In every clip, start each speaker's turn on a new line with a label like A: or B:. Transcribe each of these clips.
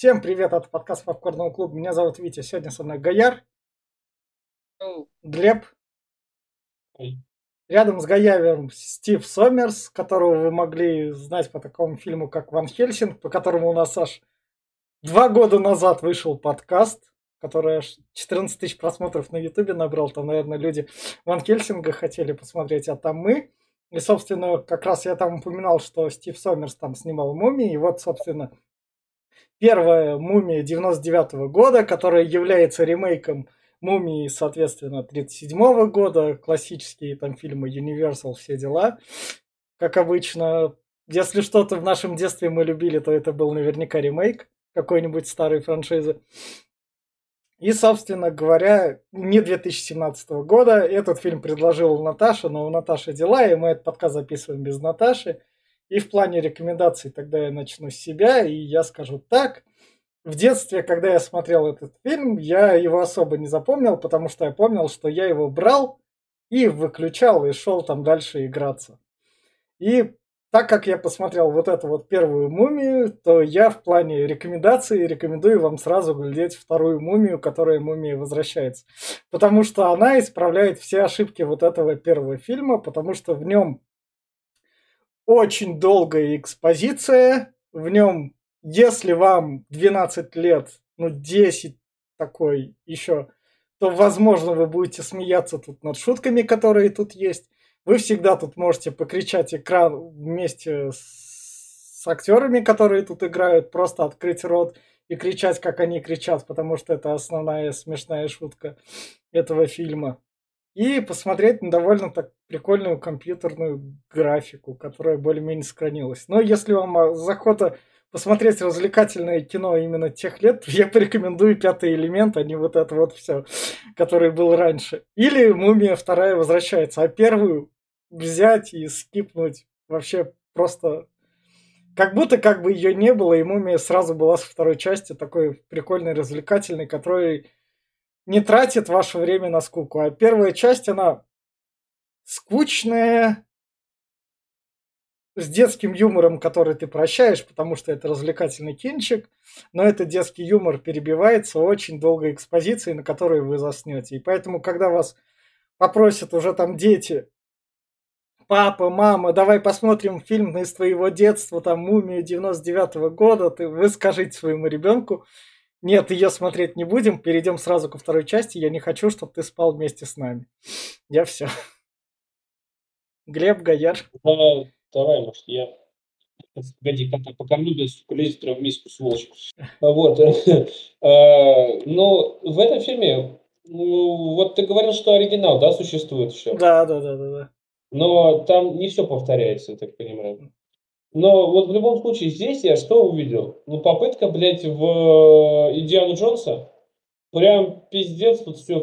A: Всем привет, это подкаст Попкорного клуба. Меня зовут Витя. Сегодня со мной Гаяр, Глеб. Рядом с Гаявером Стив Сомерс, которого вы могли знать по такому фильму, как Ван Хельсинг, по которому у нас аж два года назад вышел подкаст, который аж 14 тысяч просмотров на Ютубе набрал. Там, наверное, люди Ван Хельсинга хотели посмотреть, а там мы. И, собственно, как раз я там упоминал, что Стив Сомерс там снимал «Мумии», и вот, собственно, первая «Мумия» 99 года, которая является ремейком «Мумии», соответственно, 37 года, классические там фильмы Universal, все дела. Как обычно, если что-то в нашем детстве мы любили, то это был наверняка ремейк какой-нибудь старой франшизы. И, собственно говоря, не 2017 года. Этот фильм предложила Наташа, но у Наташи дела, и мы этот подкаст записываем без Наташи. И в плане рекомендаций тогда я начну с себя, и я скажу так. В детстве, когда я смотрел этот фильм, я его особо не запомнил, потому что я помнил, что я его брал и выключал, и шел там дальше играться. И так как я посмотрел вот эту вот первую мумию, то я в плане рекомендаций рекомендую вам сразу глядеть вторую мумию, которая мумия возвращается. Потому что она исправляет все ошибки вот этого первого фильма, потому что в нем очень долгая экспозиция, в нем, если вам 12 лет, ну 10 такой еще, то, возможно, вы будете смеяться тут над шутками, которые тут есть. Вы всегда тут можете покричать экран вместе с актерами, которые тут играют, просто открыть рот и кричать, как они кричат, потому что это основная смешная шутка этого фильма. И посмотреть на довольно так прикольную компьютерную графику, которая более-менее сохранилась. Но если вам а, захота посмотреть развлекательное кино именно тех лет, я порекомендую пятый элемент, а не вот это вот все, который был раньше. Или Мумия вторая возвращается, а первую взять и скипнуть вообще просто как будто как бы ее не было, и Мумия сразу была с второй части, такой прикольный, развлекательный, который не тратит ваше время на скуку. А первая часть, она скучная, с детским юмором, который ты прощаешь, потому что это развлекательный кинчик, но этот детский юмор перебивается очень долгой экспозицией, на которой вы заснете. И поэтому, когда вас попросят уже там дети, папа, мама, давай посмотрим фильм из твоего детства, там «Мумия» 99 года, ты, вы скажите своему ребенку, нет, ее смотреть не будем, перейдем сразу ко второй части, я не хочу, чтобы ты спал вместе с нами. Я все. Глеб Гаяр.
B: Давай, может, я Погоди, как-то покормлю, без лезет прям в миску, сволочь. Вот. Э, ну, в этом фильме, ну, вот ты говорил, что оригинал, да, существует еще?
A: Да, да, да, да, да.
B: Но там не все повторяется, я так понимаю. Но вот в любом случае здесь я что увидел? Ну, попытка, блядь, в Индиану Джонса. Прям пиздец, тут все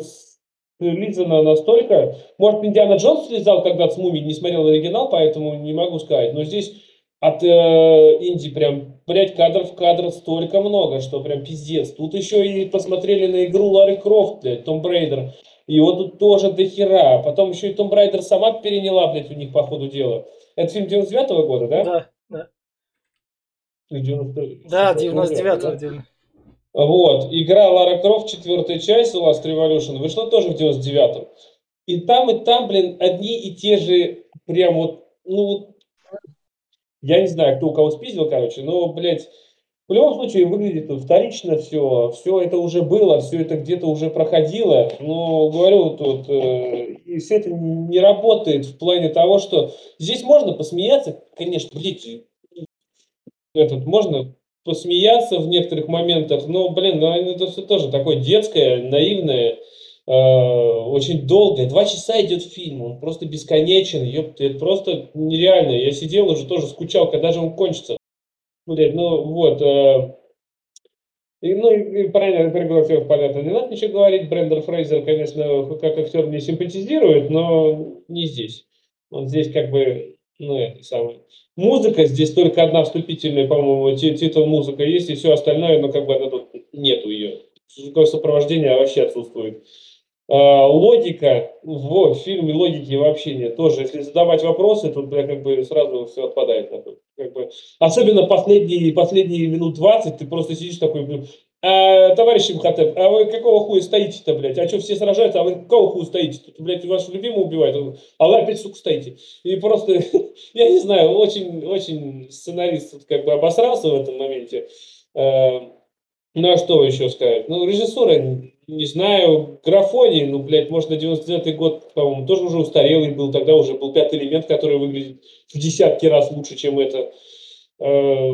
B: слизано настолько. Может, Индиана Джонс слизал когда-то с мумией, не смотрел оригинал, поэтому не могу сказать. Но здесь от э, Инди прям, блядь, кадров кадров столько много, что прям пиздец. Тут еще и посмотрели на игру Лары Крофт, блядь, Tomb Raider. И вот тут тоже до хера. Потом еще и Tomb Raider сама переняла, блядь, у них по ходу дела. Это фильм 99 -го года, да?
A: Да, да.
B: 90...
A: Да, 99-го.
B: Вот. Игра Лара Крофт, четвертая часть, Last Revolution, вышла тоже в 99-м. И там, и там, блин, одни и те же, прям вот, ну, я не знаю, кто у кого спиздил, короче, но, блядь, в любом случае выглядит вторично все, все это уже было, все это где-то уже проходило, но говорю тут, э, и все это не работает в плане того, что здесь можно посмеяться, конечно, блядь, этот, можно посмеяться в некоторых моментах, но, блин, ну, это все тоже такое детское, наивное, э, очень долгое. Два часа идет фильм, он просто бесконечен, ёпта, это просто нереально. Я сидел уже тоже скучал, когда же он кончится. Блядь, ну вот. Э, и, ну, и правильно, всех понятно. Не надо ничего говорить. Брендер Фрейзер, конечно, как актер мне симпатизирует, но не здесь. Он здесь как бы ну, это самое. Музыка здесь только одна вступительная, по-моему, титул музыка есть, и все остальное, ну, как бы, она тут нету ее. Какое сопровождение вообще отсутствует. А, логика в фильме логики вообще нет. Тоже, если задавать вопросы, тут, бля, как бы сразу все отпадает. Как бы. Особенно последние, последние минут 20 ты просто сидишь такой, блин, а, товарищ Имхотеп, а вы какого хуя стоите-то, блядь? А что, все сражаются, а вы какого хуя стоите? Тут, блядь, вашу любимого убивают, а вы опять, сука, стоите. И просто, я не знаю, очень, очень сценарист как бы обосрался в этом моменте. А, ну, а что еще сказать? Ну, режиссура не знаю, графоний, ну, блядь, может, на 99-й год, по-моему, тоже уже устарелый был, тогда уже был пятый элемент, который выглядит в десятки раз лучше, чем это. Э,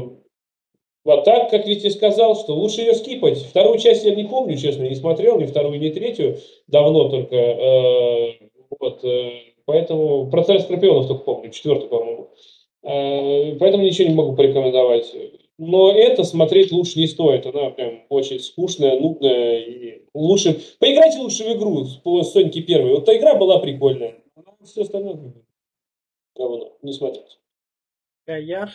B: а так, как Витя сказал, что лучше ее скипать. Вторую часть я не помню, честно, не смотрел, ни вторую, ни третью, давно только. Э, вот, э, поэтому про царь Скорпионов только помню, четвертую, по-моему. Поэтому ничего не могу порекомендовать. Но это смотреть лучше не стоит. Она прям очень скучная, нудная. И лучше... Поиграйте лучше в игру по Соньке первой. Вот та игра была прикольная. А все остальное говно. Не смотрите.
A: Гаяр?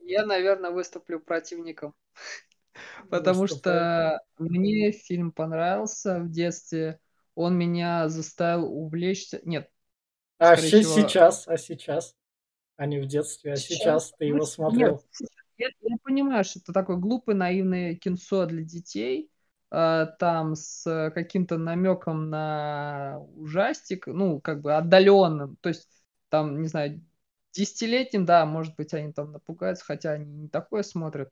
C: Я, наверное, выступлю противником. Потому что мне фильм понравился в детстве. Он меня заставил увлечься. Нет.
A: А сейчас? А сейчас? а не в детстве, а сейчас, сейчас ты его смотрел.
C: Нет, я, я понимаю, что это такое глупое, наивное кинцо для детей, э, там с каким-то намеком на ужастик, ну, как бы отдаленным, то есть там, не знаю, десятилетним, да, может быть, они там напугаются, хотя они не такое смотрят.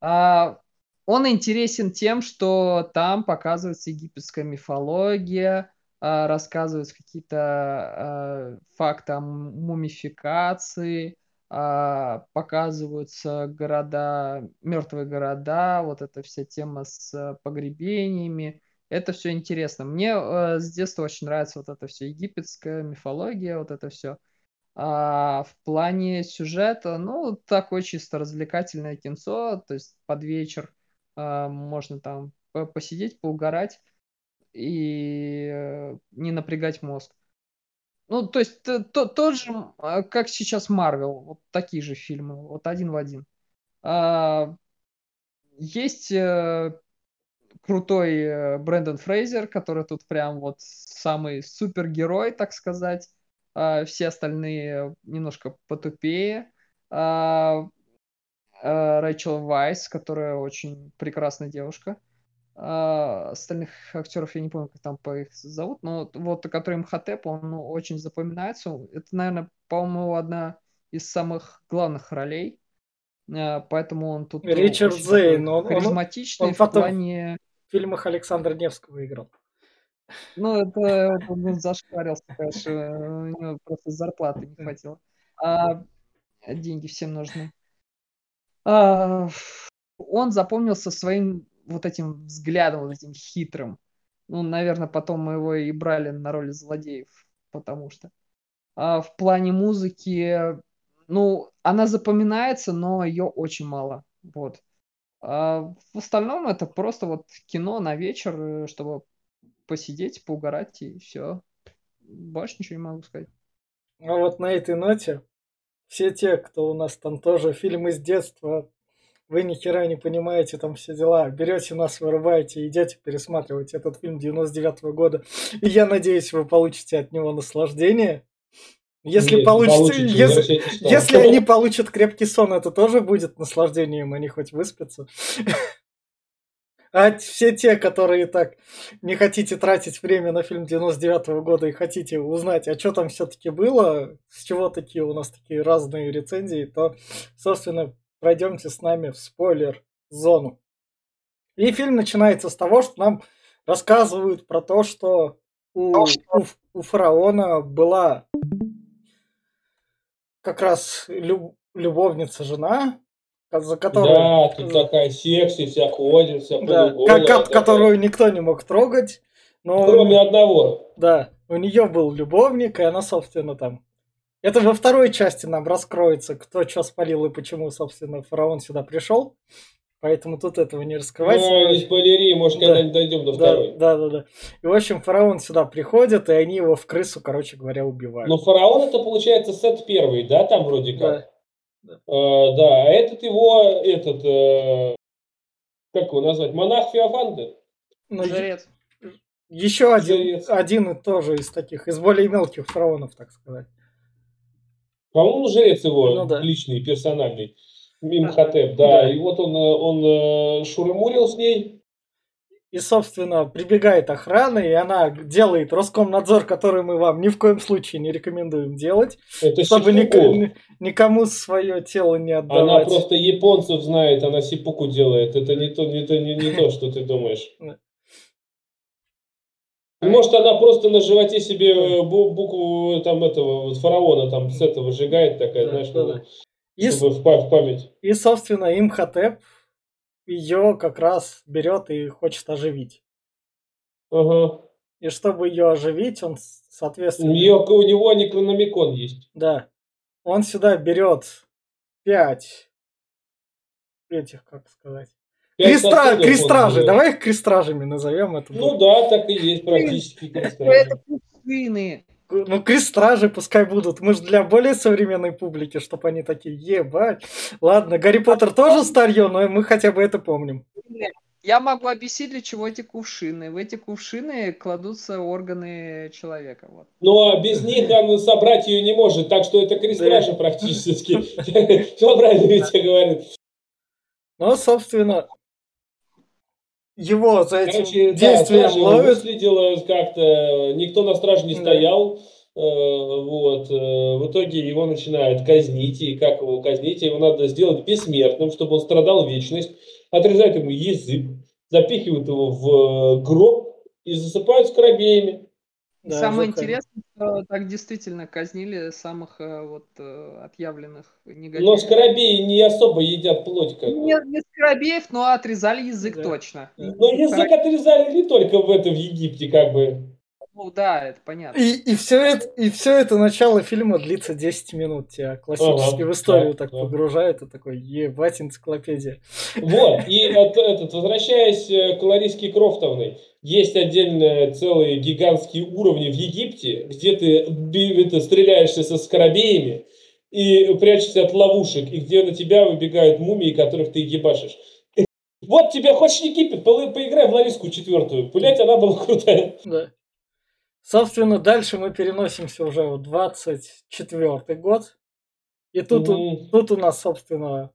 C: А, он интересен тем, что там показывается египетская мифология, а, рассказываются какие-то а, факты о мумификации, показываются города, мертвые города, вот эта вся тема с погребениями. Это все интересно. Мне э, с детства очень нравится вот это все египетская мифология, вот это все. А в плане сюжета, ну, такое чисто развлекательное кинцо, то есть под вечер э, можно там посидеть, поугарать и э, не напрягать мозг. Ну, то есть то, то, тот же, а, как сейчас Марвел, вот такие же фильмы, вот один в один. А, есть а, крутой э, Брэндон Фрейзер, который тут прям вот самый супергерой, так сказать. А, все остальные немножко потупее. А, а, Рэйчел Вайс, которая очень прекрасная девушка. А, остальных актеров я не помню, как там по их зовут, но вот который МХТП, он ну, очень запоминается. Это, наверное, по-моему, одна из самых главных ролей. А, поэтому он тут
A: Ричард Зейн, он,
C: харизматичный
A: он, он в плане... В фильмах Александра Невского играл.
C: Ну, это он зашкварился, конечно, у него просто зарплаты не хватило. А деньги всем нужны. А, он запомнился своим вот этим взглядом, вот этим хитрым. Ну, наверное, потом мы его и брали на роль злодеев, потому что. А в плане музыки, ну, она запоминается, но ее очень мало. Вот. А в остальном это просто вот кино на вечер, чтобы посидеть, поугарать и все. Больше ничего не могу сказать.
A: А вот на этой ноте все те, кто у нас там тоже фильмы с детства вы ни хера не понимаете там все дела, берете нас, вырываете, идете пересматривать этот фильм 99 -го года, и я надеюсь, вы получите от него наслаждение. Если Нет, получится, если, если они получат крепкий сон, это тоже будет наслаждением, они хоть выспятся. А все те, которые так не хотите тратить время на фильм 99 -го года и хотите узнать, а что там все-таки было, с чего такие у нас такие разные рецензии, то, собственно, пройдемте с нами в спойлер-зону. И фильм начинается с того, что нам рассказывают про то, что у, у, у фараона была как раз люб, любовница жена, за которую...
B: Да, тут такая секси, вся ходит, вся да,
A: как, как, которую никто не мог трогать. Но...
B: Кроме одного.
A: Да, у нее был любовник, и она, собственно, там это во второй части нам раскроется, кто что спалил и почему, собственно, фараон сюда пришел. Поэтому тут этого не раскрывается.
B: Ну, не спойлери, может, да. когда-нибудь дойдем до
A: да,
B: второй.
A: Да, да, да. И, в общем, фараон сюда приходит, и они его в крысу, короче говоря, убивают.
B: Но фараон это, получается, сет первый, да, там вроде как? Да. А, да, а этот его, этот, э, как его назвать, монах Феофанты?
C: Ну, Жрец.
A: Еще один,
B: Жрец.
A: один и тоже из таких, из более мелких фараонов, так сказать.
B: По-моему, жрец его
A: Ну да.
B: личный, персональный. Имхотеп, да.
A: Да.
B: И вот он, э, он э, шурымурил с ней.
A: И, собственно, прибегает охрана, и она делает Роскомнадзор, который мы вам ни в коем случае не рекомендуем делать,
B: Это
A: чтобы
B: Сипуку.
A: ник- никому свое тело не
B: Она
A: отдавать.
B: просто японцев знает, она сипуку делает. Это не то, не то, не, не то, что ты думаешь.
A: Да.
B: Может, она просто на животе себе э, бу- букву там этого вот фараона там с этого сжигает такая,
A: Да,
B: знаешь,
A: да,
B: ну,
A: да. И,
B: чтобы в, па- в память.
A: и, собственно, Имхотеп ее как раз берет и хочет оживить.
B: Ага.
A: И чтобы ее оживить, он, с-
B: У,
A: соответственно,
B: нее, у него некрономикон есть.
A: да, он сюда берет пять этих, как сказать, Крестра, крестражи, давай их крестражами назовем это.
B: Ну
A: будет.
B: да, так и есть практически крестражи.
C: Это кувшины.
A: Ну, крестражи пускай будут. Мы же для более современной публики, чтобы они такие, ебать. Ладно, Гарри Поттер тоже старье, но мы хотя бы это помним.
C: Я могу объяснить, для чего эти кувшины. В эти кувшины кладутся органы человека. Вот.
B: Ну а без них он собрать ее не может, так что это крестражи практически. Все правильно Витя говорит.
A: Но, собственно, его за этим
B: Короче, да,
A: действием
B: его
A: ловят.
B: выследила как-то, никто на страже не
A: Да.
B: стоял, э, вот, э, в итоге его начинают казнить, и как его казнить, его надо сделать бессмертным, чтобы он страдал вечность, отрезают ему язык, запихивают его в э, гроб и засыпают скоробеями.
C: И
A: Да,
C: Самое
A: жутко.
C: интересное, что так действительно казнили самых э, вот э, отъявленных
B: Но
C: негодяев.
B: скоробеи не особо едят плоть, как бы.
C: Не, не скоробеев, но отрезали язык
A: Да.
C: точно.
A: Да.
B: Но язык отрезали не только в этом Египте, как бы.
C: Ну да, это понятно.
A: И, и, все это, и все это начало фильма длится 10 минут. Тебя классически
B: Ага,
A: в историю
B: да,
A: так
B: да.
A: погружает. И такой, ебать, энциклопедия.
B: Вот, и от- этот, возвращаясь э, к Лариске Крофтовной, есть отдельные целые гигантские уровни в Египте, где ты это, стреляешься со скоробеями и прячешься от ловушек, и где на тебя выбегают мумии, которых ты ебашишь. Вот тебе хочешь Египет, по- поиграй в Лариску четвертую. Блять, она была крутая.
A: Да. Собственно, дальше мы переносимся уже в 24 год. И тут,
B: Мгм.
A: тут у нас, собственно,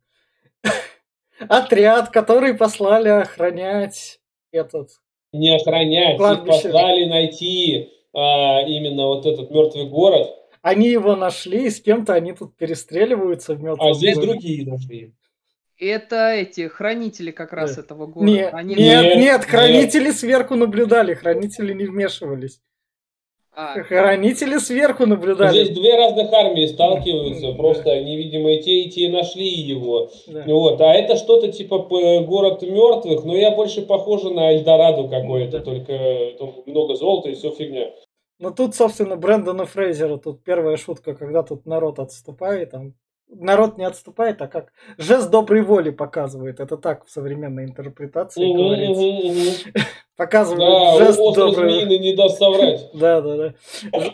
A: отряд, который послали охранять этот.
B: Не охранять, их
A: Кладбище.
B: послали найти а, именно вот этот мертвый город,
A: Они его нашли, и с кем-то они тут перестреливаются в мертвом
B: а здесь
A: городе.
B: другие нашли.
C: Это эти хранители как раз
A: Да.
C: этого города.
A: Не-
C: Они-
A: нет,
B: Нет,
A: нет,
B: нет.
A: хранители сверху наблюдали, хранители не вмешивались.
C: А,
A: Хранители сверху наблюдали.
B: Здесь две разных армии сталкиваются, просто и те, и те нашли его.
A: Да.
B: Вот. А это что-то типа город мертвых, но я больше похоже на Эльдорадо какое-то,
A: Да.
B: только там много золота и все фигня.
A: Ну тут, собственно, Брэндона Фрейзера, тут первая шутка, когда тут народ отступает, там народ не отступает, а как жест доброй воли показывает. Это так в современной интерпретации
B: Мгм,
A: говорится.
B: мгм, мгм.
A: Показывает
B: Да,
A: жест доброй
B: змеиный не даст соврать.
A: Да, да, да.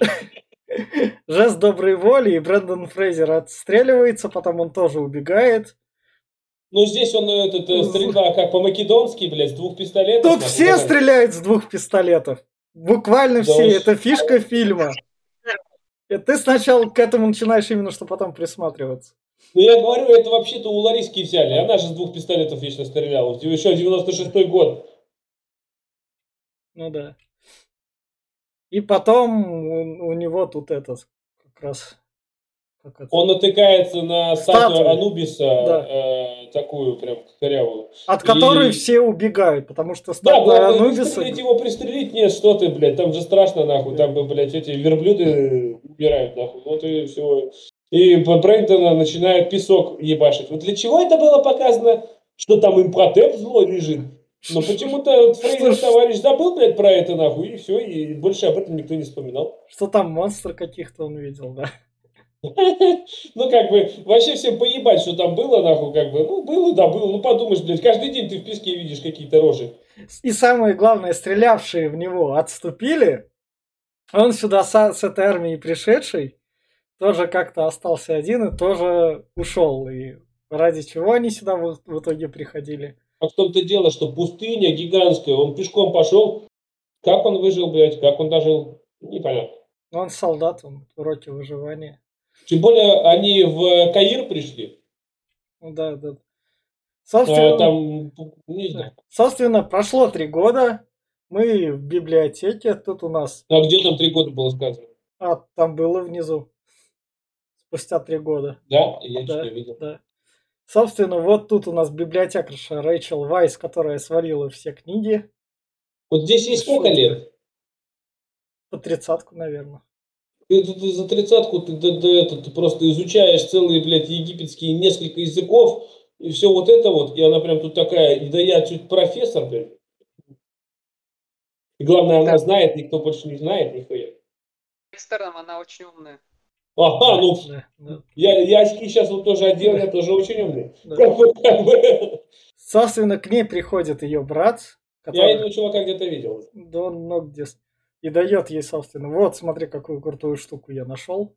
A: Жест доброй воли, и Брэндон Фрейзер отстреливается, потом он тоже убегает.
B: Ну, здесь он э, этот, э, стрельба как по-македонски, блядь, с двух пистолетов.
A: Тут все стреляют с двух пистолетов. Буквально
B: Да
A: все.
B: уж.
A: Это фишка фильма. И ты сначала к этому начинаешь именно, что потом присматриваться.
B: Ну, я говорю, это вообще-то у Лариски взяли. Она же с двух пистолетов вечно стреляла. Еще 96-й год.
A: Ну да. И потом у, у него тут этот как раз как это,
B: Он натыкается на
A: Статую.
B: Анубиса,
A: Да.
B: э, такую прям корявую.
A: от которой
B: и-
A: все убегают, потому что
B: Да,
A: статуя
B: главное,
A: Анубиса...
B: выстрелить его, пристрелить, нет, что ты, блядь, там же страшно, нахуй, там, бы, блядь, эти верблюды умирают, нахуй, вот и все. И Брэнтона начинает песок ебашить. Вот для чего это было показано, что там импотеп злой лежит? Но почему-то Фрейзер товарищ забыл, блядь, про это, нахуй, и все, и больше об этом никто не вспоминал.
A: Что там монстр каких-то он видел, да.
B: Ну, как бы, вообще всем поебать, что там было, нахуй, как бы, ну, было, да, было, ну, подумаешь, блядь, каждый день ты в песке видишь какие-то рожи.
A: И самое главное, стрелявшие в него отступили. Он сюда с, с этой армией пришедший тоже как-то остался один и тоже ушел. И ради чего они сюда в, в итоге приходили?
B: А в том-то дело, что пустыня гигантская, он пешком пошел, Как он выжил, блядь, как он дожил, непонятно.
A: Но он солдат, он в уроке выживания.
B: Тем более они в Каир пришли.
A: Ну да, да.
B: А,
A: Собственно,
B: там, не знаю.
A: собственно, прошло три года. Мы в библиотеке. Тут у нас...
B: А где там три года было сказано?
A: А, там было внизу. Спустя три года.
B: Да, я
A: Да,
B: что-то видел.
A: да. Собственно, вот тут у нас библиотекарша Рэйчел Вайс, которая сварила все книги.
B: Вот здесь есть сколько лет?
A: По тридцатку, наверное.
B: Ты, ты- ты за тридцатку ты, да- да это, ты просто изучаешь целые, блядь, египетские несколько языков, и все вот это вот, и она прям тут такая, да я чуть профессор, блядь. И главное, она знает, никто больше не знает нихуя.
C: Экстерном она очень умная.
B: Ага, ну,
A: Да, да,
B: я, я очки сейчас вот тоже одел, я тоже очень умный.
A: да.
B: Как бы, как бы.
A: Собственно, к ней приходит ее брат,
B: Я
A: который...
B: этого чувака где-то видел.
A: Да он много где... И дает ей, собственно, вот, смотри, какую крутую штуку я нашел.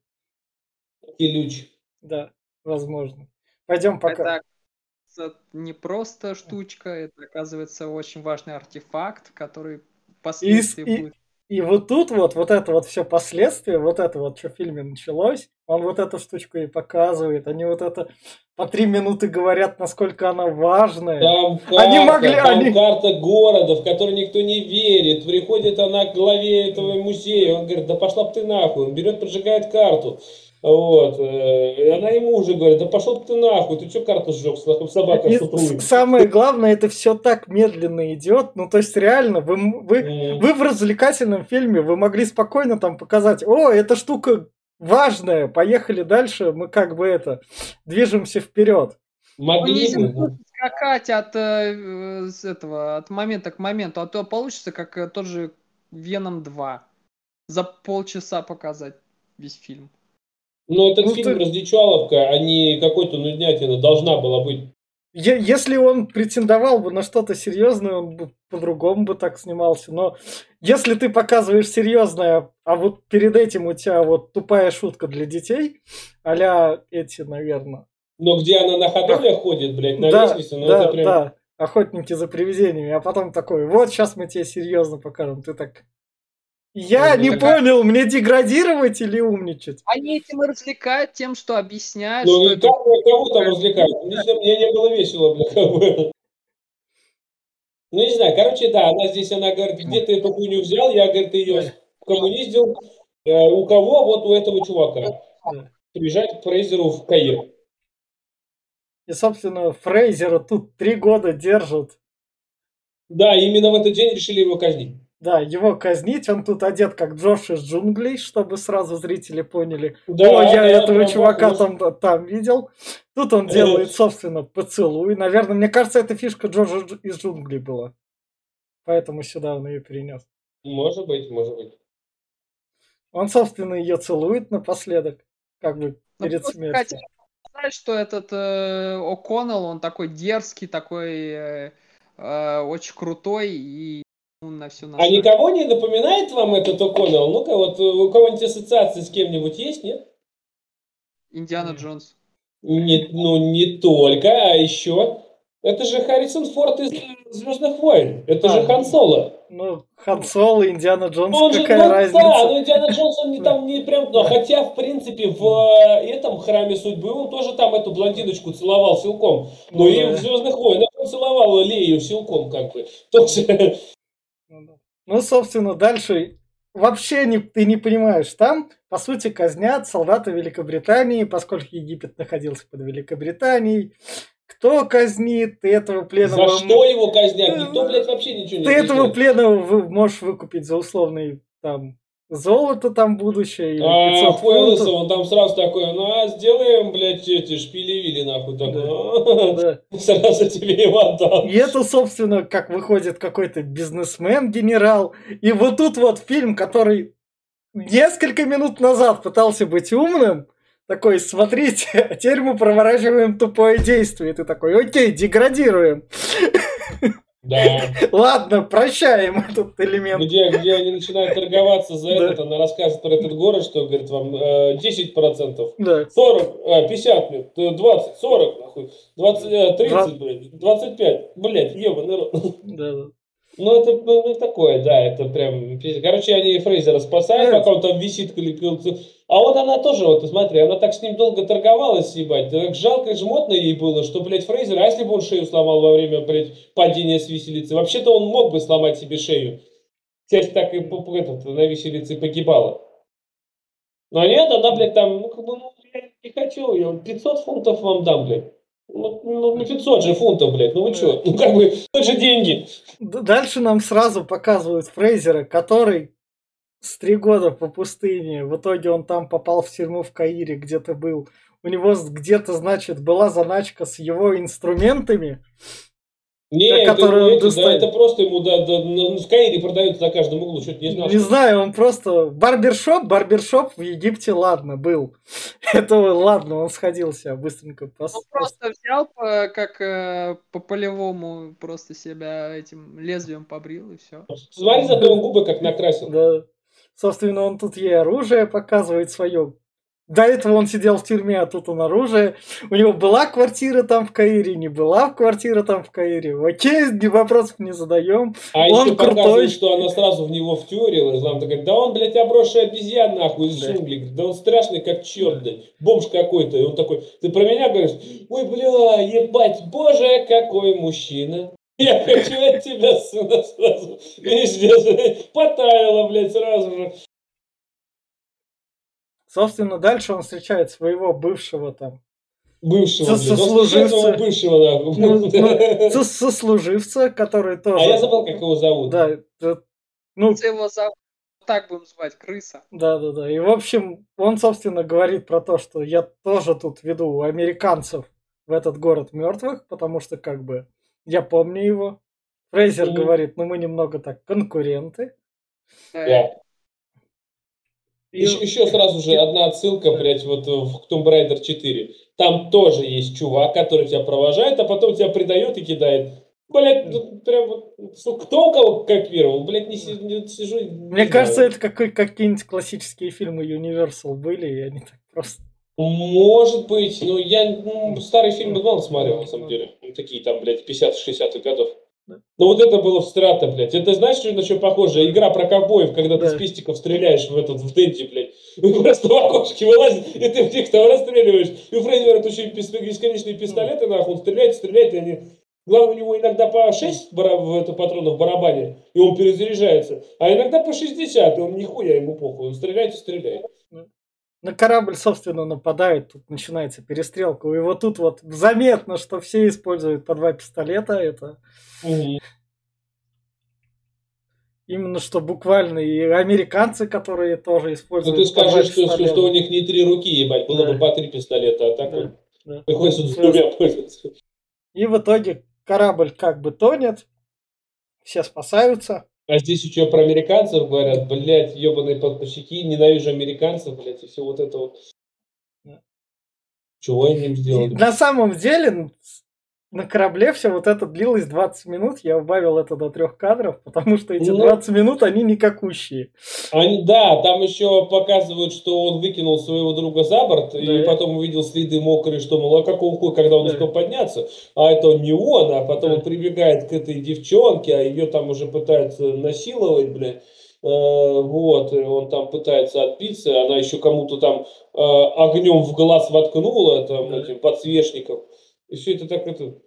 B: Ключ.
A: Да, возможно. Пойдем пока.
C: Это не просто штучка, это оказывается очень важный артефакт, который впоследствии
A: и-
C: будет.
A: И вот тут вот, вот это вот все последствия, вот это вот, что в фильме началось, он вот эту штучку и показывает. Они вот это по три минуты говорят, насколько она важная.
B: Там карта,
A: Они могли-
B: там
A: они-
B: карта города, в который никто не верит. Приходит она к главе этого музея, он говорит, да пошла бы ты нахуй. Он берет, поджигает карту. Вот. э, И она ему уже говорит, да пошел бы ты нахуй, ты что карту сжег, собака сутрует.
A: с- самое главное, это все так медленно идет. Ну, то есть, реально, вы, вы,
B: М.
A: вы в развлекательном фильме, вы могли спокойно там показать, о, эта штука важная, поехали дальше, мы как бы это, движемся вперед.
B: Могли бы.
C: скакать от э, э, с этого от момента к моменту, а то получится как э, тот же Веном 2. За полчаса показать весь фильм.
B: Но этот
A: Ну,
B: фильм
A: ты-
B: раздичаловка, а не какой-то нуднятина должна была быть.
A: Е- Если он претендовал бы на что-то серьезное, он бы по-другому бы так снимался. Но если ты показываешь серьезное, а вот перед этим у тебя вот тупая шутка для детей, а эти, наверное.
B: Но где она на ходулях ходит, блядь, на
A: да,
B: лестнице, ну
A: да,
B: это прям...
A: да, охотники за привидениями, а потом такой, вот сейчас мы тебе серьезно покажем. Ты так, я
B: Ну,
A: не
C: такая-
A: понял, мне деградировать или умничать?
C: Они этим и развлекают тем, что объясняют,
B: Ну
C: что это
B: как, кого там развлекают? Лично мне не было весело, бля, как. Ну, не знаю, короче, да, она здесь, она говорит, где ты эту хуйню взял? Я, говорит, ее коммуниздил. Э, У кого? Вот у этого чувака. Приезжать к Фрейзеру в Каир.
A: И, собственно, Фрейзера тут три года держат
B: Да, именно в этот день решили его казнить.
A: Да, его казнить, он тут одет как Джош из джунглей, чтобы сразу зрители поняли.
B: Да,
A: О, я
B: да,
A: этого
B: прям
A: чувака
B: похож.
A: там, там видел. Тут он делает, собственно, поцелуй. Наверное, мне кажется, это фишка Джорджа Дж- из джунглей была. Поэтому сюда он ее перенес.
B: Может быть, может быть.
A: Он, собственно, ее целует напоследок, как бы
C: Ну,
A: перед смертью.
C: сказать, что этот э, О'Коннелл, он такой дерзкий, такой э, э, очень крутой и ну, на все
B: А никого не напоминает вам этот О'Коннелл? Ну-ка, вот э, у кого-нибудь ассоциации с кем-нибудь есть, нет?
C: Индиана. Джонс.
B: Не, ну, не только, а еще. Это же Харрисон Форд из Звездных войн. Это же
A: А.
B: Хан Соло.
A: Ну, Хан Соло, Индиана Джонс,
B: Он же,
A: какая
B: ну,
A: разница?
B: да, ну Индиана Джонс, он не там не прям, ну, хотя, в принципе, в э, этом храме судьбы он тоже там эту блондиночку целовал силком. Но
A: Ну
B: и
A: да.
B: в Звездных войнах он целовал Лею силком, как бы. Тоже.
A: Ну, да. Ну, собственно, дальше вообще не, ты не понимаешь. Там, по сути, казнят солдата Великобритании, поскольку Египет находился под Великобританией. Кто казнит? Ты этого
B: За
A: пленного...
B: что его казнят? Никто, блядь, вообще ничего не
A: Ты этого пленного можешь выкупить за условный там золото там будущее
B: А
A: 500
B: Хуэллса,
A: фунтов.
B: он там сразу такой, ну а сделаем, блядь, эти шпили-вили, нахуй, такой.
A: Да.
B: Сразу тебе его отдам.
A: И это, собственно, как выходит какой-то бизнесмен, генерал. И вот тут вот фильм, который несколько минут назад пытался быть умным, такой, смотрите, а теперь мы проворачиваем тупое действие. И ты такой, окей, деградируем.
B: Да.
A: Ладно, прощаем этот элемент.
B: Где, где они начинают торговаться за этот, она рассказывает про этот город, что, говорит, вам э, 10%,
A: Да.
B: 40, а, 50, блядь, э, 20, 40, нахуй, 20, э, 30, блядь, 25, блядь, ебаный рот.
A: Да, да.
B: Ну, это ну, ну, такое, да, это прям... Короче, они Фрейзера спасают, пока он там висит, а вот она тоже, вот смотри, она так с ним долго торговалась, ебать, так жалко и жмотно ей было, что, блядь, Фрейзер, а если бы он шею сломал во время, блядь, падения с виселицы? Вообще-то он мог бы сломать себе шею. Часть так и этот, на виселице погибала. Но нет, она, блядь, там, ну, как бы, ну, я не хочу, я 500 фунтов вам дам, блядь. Ну, ну, 500 же фунтов, блядь, ну вы что? Ну, как бы, это же деньги.
A: Дальше нам сразу показывают Фрейзера, который с три года по пустыне. В итоге он там попал в тюрьму в Каире, где-то был. У него где-то, значит, была заначка с его инструментами.
B: Не, это, это, да, это просто ему да, да, на Скайре продается на каждом углу, что-то не знал.
A: Не знаю, он просто... Барбершоп, барбершоп в Египте, ладно, был. Это ладно, он сходился быстренько.
C: Пос... Он просто взял, по, как э, по полевому, просто себя этим лезвием побрил и все.
B: Смотри, зато он губы как накрасил.
A: Да. Собственно, он тут ей оружие показывает свое до этого он сидел в тюрьме, а тут он оружие. У него была квартира там в Каире, не была квартира там в Каире. Окей, вопросов не задаем.
B: А он еще крутой. что она сразу в него втюрилась. Она такая, да он, блядь, обросший обезьян нахуй из да. джунглей. Да он страшный как черт, блядь. Бомж какой-то. И он такой, ты про меня говоришь? Ой, бля, ебать, боже, какой мужчина. Я хочу от тебя сюда сразу. Видишь, потаяло, блядь, сразу же.
A: Собственно, дальше он встречает своего бывшего там.
B: Бывшего,
A: со, сослуживца.
B: Бывшего, да. Ну,
A: ну, со, сослуживца, который тоже...
B: А я забыл, как его зовут.
A: Да,
C: ну... Его зовут так будем звать, крыса.
A: Да, да, да. И, в общем, он, собственно, говорит про то, что я тоже тут веду американцев в этот город мертвых, потому что, как бы, я помню его. Фрейзер mm-hmm. говорит, ну мы немного так конкуренты.
B: Да. И... Еще, еще сразу же одна отсылка, блядь, вот в Tomb Raider 4. Там тоже есть чувак, который тебя провожает, а потом тебя предает и кидает. Блять, ну, прям вот, кто у кого копировал, блять, не, си, не сижу.
A: Мне не кажется, знаю. это какой, какие-нибудь классические фильмы Universal были, и они так просто.
B: Может быть, но я ну, старые фильмы мало смотрел, на самом деле. Ну, такие там, блядь, 50-60-х годов. Ну вот это было в страта, блядь. Это знаешь, что на что похоже? Игра про ковбоев, когда да. ты с пистиков стреляешь в этот, в Дэнди, блядь. Вы просто в окошке вылазит, и ты в них там расстреливаешь. И у Фрейзера тут еще бесконечные пистолеты, нахуй, он стреляет, стреляет, и они... Главное, у него иногда по 6 бара... в это, патронов в барабане, и он перезаряжается. А иногда по 60, и он нихуя ему похуй. Он стреляет и стреляет.
A: На корабль, собственно, нападает, тут начинается перестрелка. И вот тут вот заметно, что все используют по два пистолета. Это Угу. Именно что буквально и американцы, которые тоже используют.
B: Ну ты скажешь, что, что, что у них не три руки, ебать, было да. бы по три пистолета, а так да. вот да. приходится с двумя пользоваться.
A: И в итоге корабль как бы тонет, все спасаются.
B: А здесь еще про американцев говорят, блядь, ебаные подпольщики, ненавижу американцев, блядь, и все вот это вот. Чего они им сделали?
A: На самом деле, на корабле все вот это длилось 20 минут, я убавил это до трех кадров, потому что эти ну, 20 минут, они никакущие.
B: Они, да, там еще показывают, что он выкинул своего друга за борт, да. и потом увидел следы мокрые, что, мол, а какого хуя, когда он да. успел подняться, а это не он, а потом да. он прибегает к этой девчонке, а ее там уже пытаются насиловать, блядь. Э, вот, он там пытается отбиться, она еще кому-то там э, огнем в глаз воткнула, там, да. этим подсвечником. И все это так это...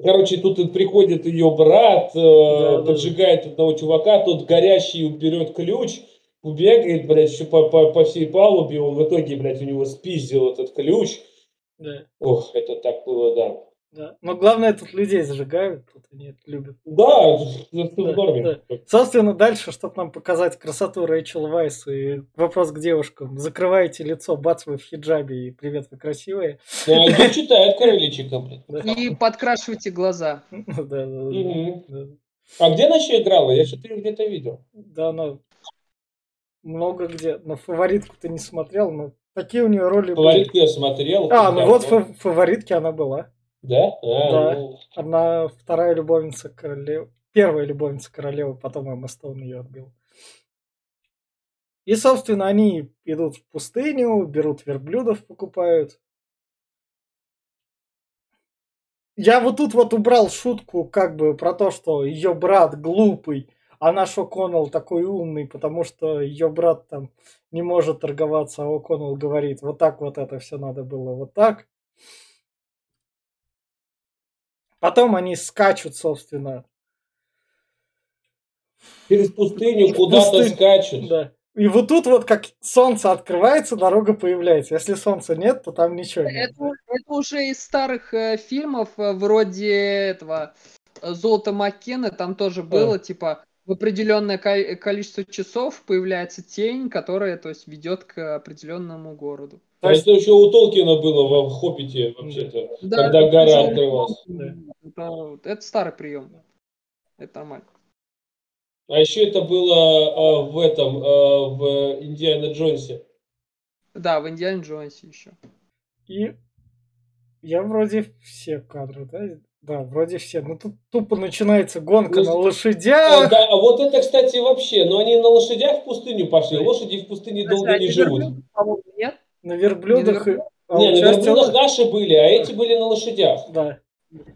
B: Короче, тут приходит ее брат, э, да, поджигает да. одного чувака, тот горящий берет ключ, убегает, блядь, еще по, по, по всей палубе, он в итоге, блядь, у него спиздил этот ключ. Да. Ох, это так было, да.
A: Да. Но главное, тут людей зажигают, тут они это любят.
B: Да, да.
A: Да. Собственно, дальше, чтобы нам показать красоту Рэйчел Вайс и вопрос к девушкам. Закрываете лицо, бац, вы в хиджабе, и привет, вы красивые.
B: Да, и читает крылечика, блин.
C: И подкрашивайте глаза.
A: Да, да, да.
B: А где она еще играла? Я что-то ее где-то видел.
A: Да, она много где. На фаворитку ты не смотрел, но такие у нее роли
B: Фаворитку я смотрел.
A: А, ну вот в фаворитке она была.
B: Да?
A: А, да. Ну... Она вторая любовница королевы. Первая любовница королевы, потом Эмма Стоун ее отбил. И, собственно, они идут в пустыню, берут верблюдов, покупают. я вот тут вот убрал шутку как бы про то, что ее брат глупый, а наш О'Коннелл такой умный, потому что ее брат там не может торговаться, а О'Коннелл говорит, вот так вот это все надо было, вот так. Потом они скачут, собственно.
B: Через пустыню куда-то скачут.
A: Да. И вот тут вот как солнце открывается, дорога появляется. Если солнца нет, то там ничего нет.
C: Это, это уже из старых э, фильмов, э, вроде этого э, Золото Маккена, там тоже было, типа, в определенное ко- количество часов появляется тень, которая, то есть, ведет к определенному городу.
A: То
B: А
A: есть-
B: это еще у Толкина было в «Хоббите» вообще-то.
C: Да,
B: Когда
C: это
B: гора
C: причем-
B: открывалась.
C: Это, это старый прием. Это нормально.
B: А еще это было а, в этом, а, в Индиана Джонсе.
C: Да, в Индиане Джонсе еще.
A: И я вроде все кадры, да? Да, вроде все. Ну тут тупо начинается гонка
B: Ну,
A: на
B: А,
A: лошадях.
B: да, а вот это, кстати, вообще, но они на лошадях в пустыню пошли. Лошади в пустыне долго
C: Кстати,
B: не живут.
C: нет?
A: На верблюдах.
C: Не
A: а
B: Не, на
A: участие-
B: верблюдах наши были, а эти были на лошадях.
A: Да.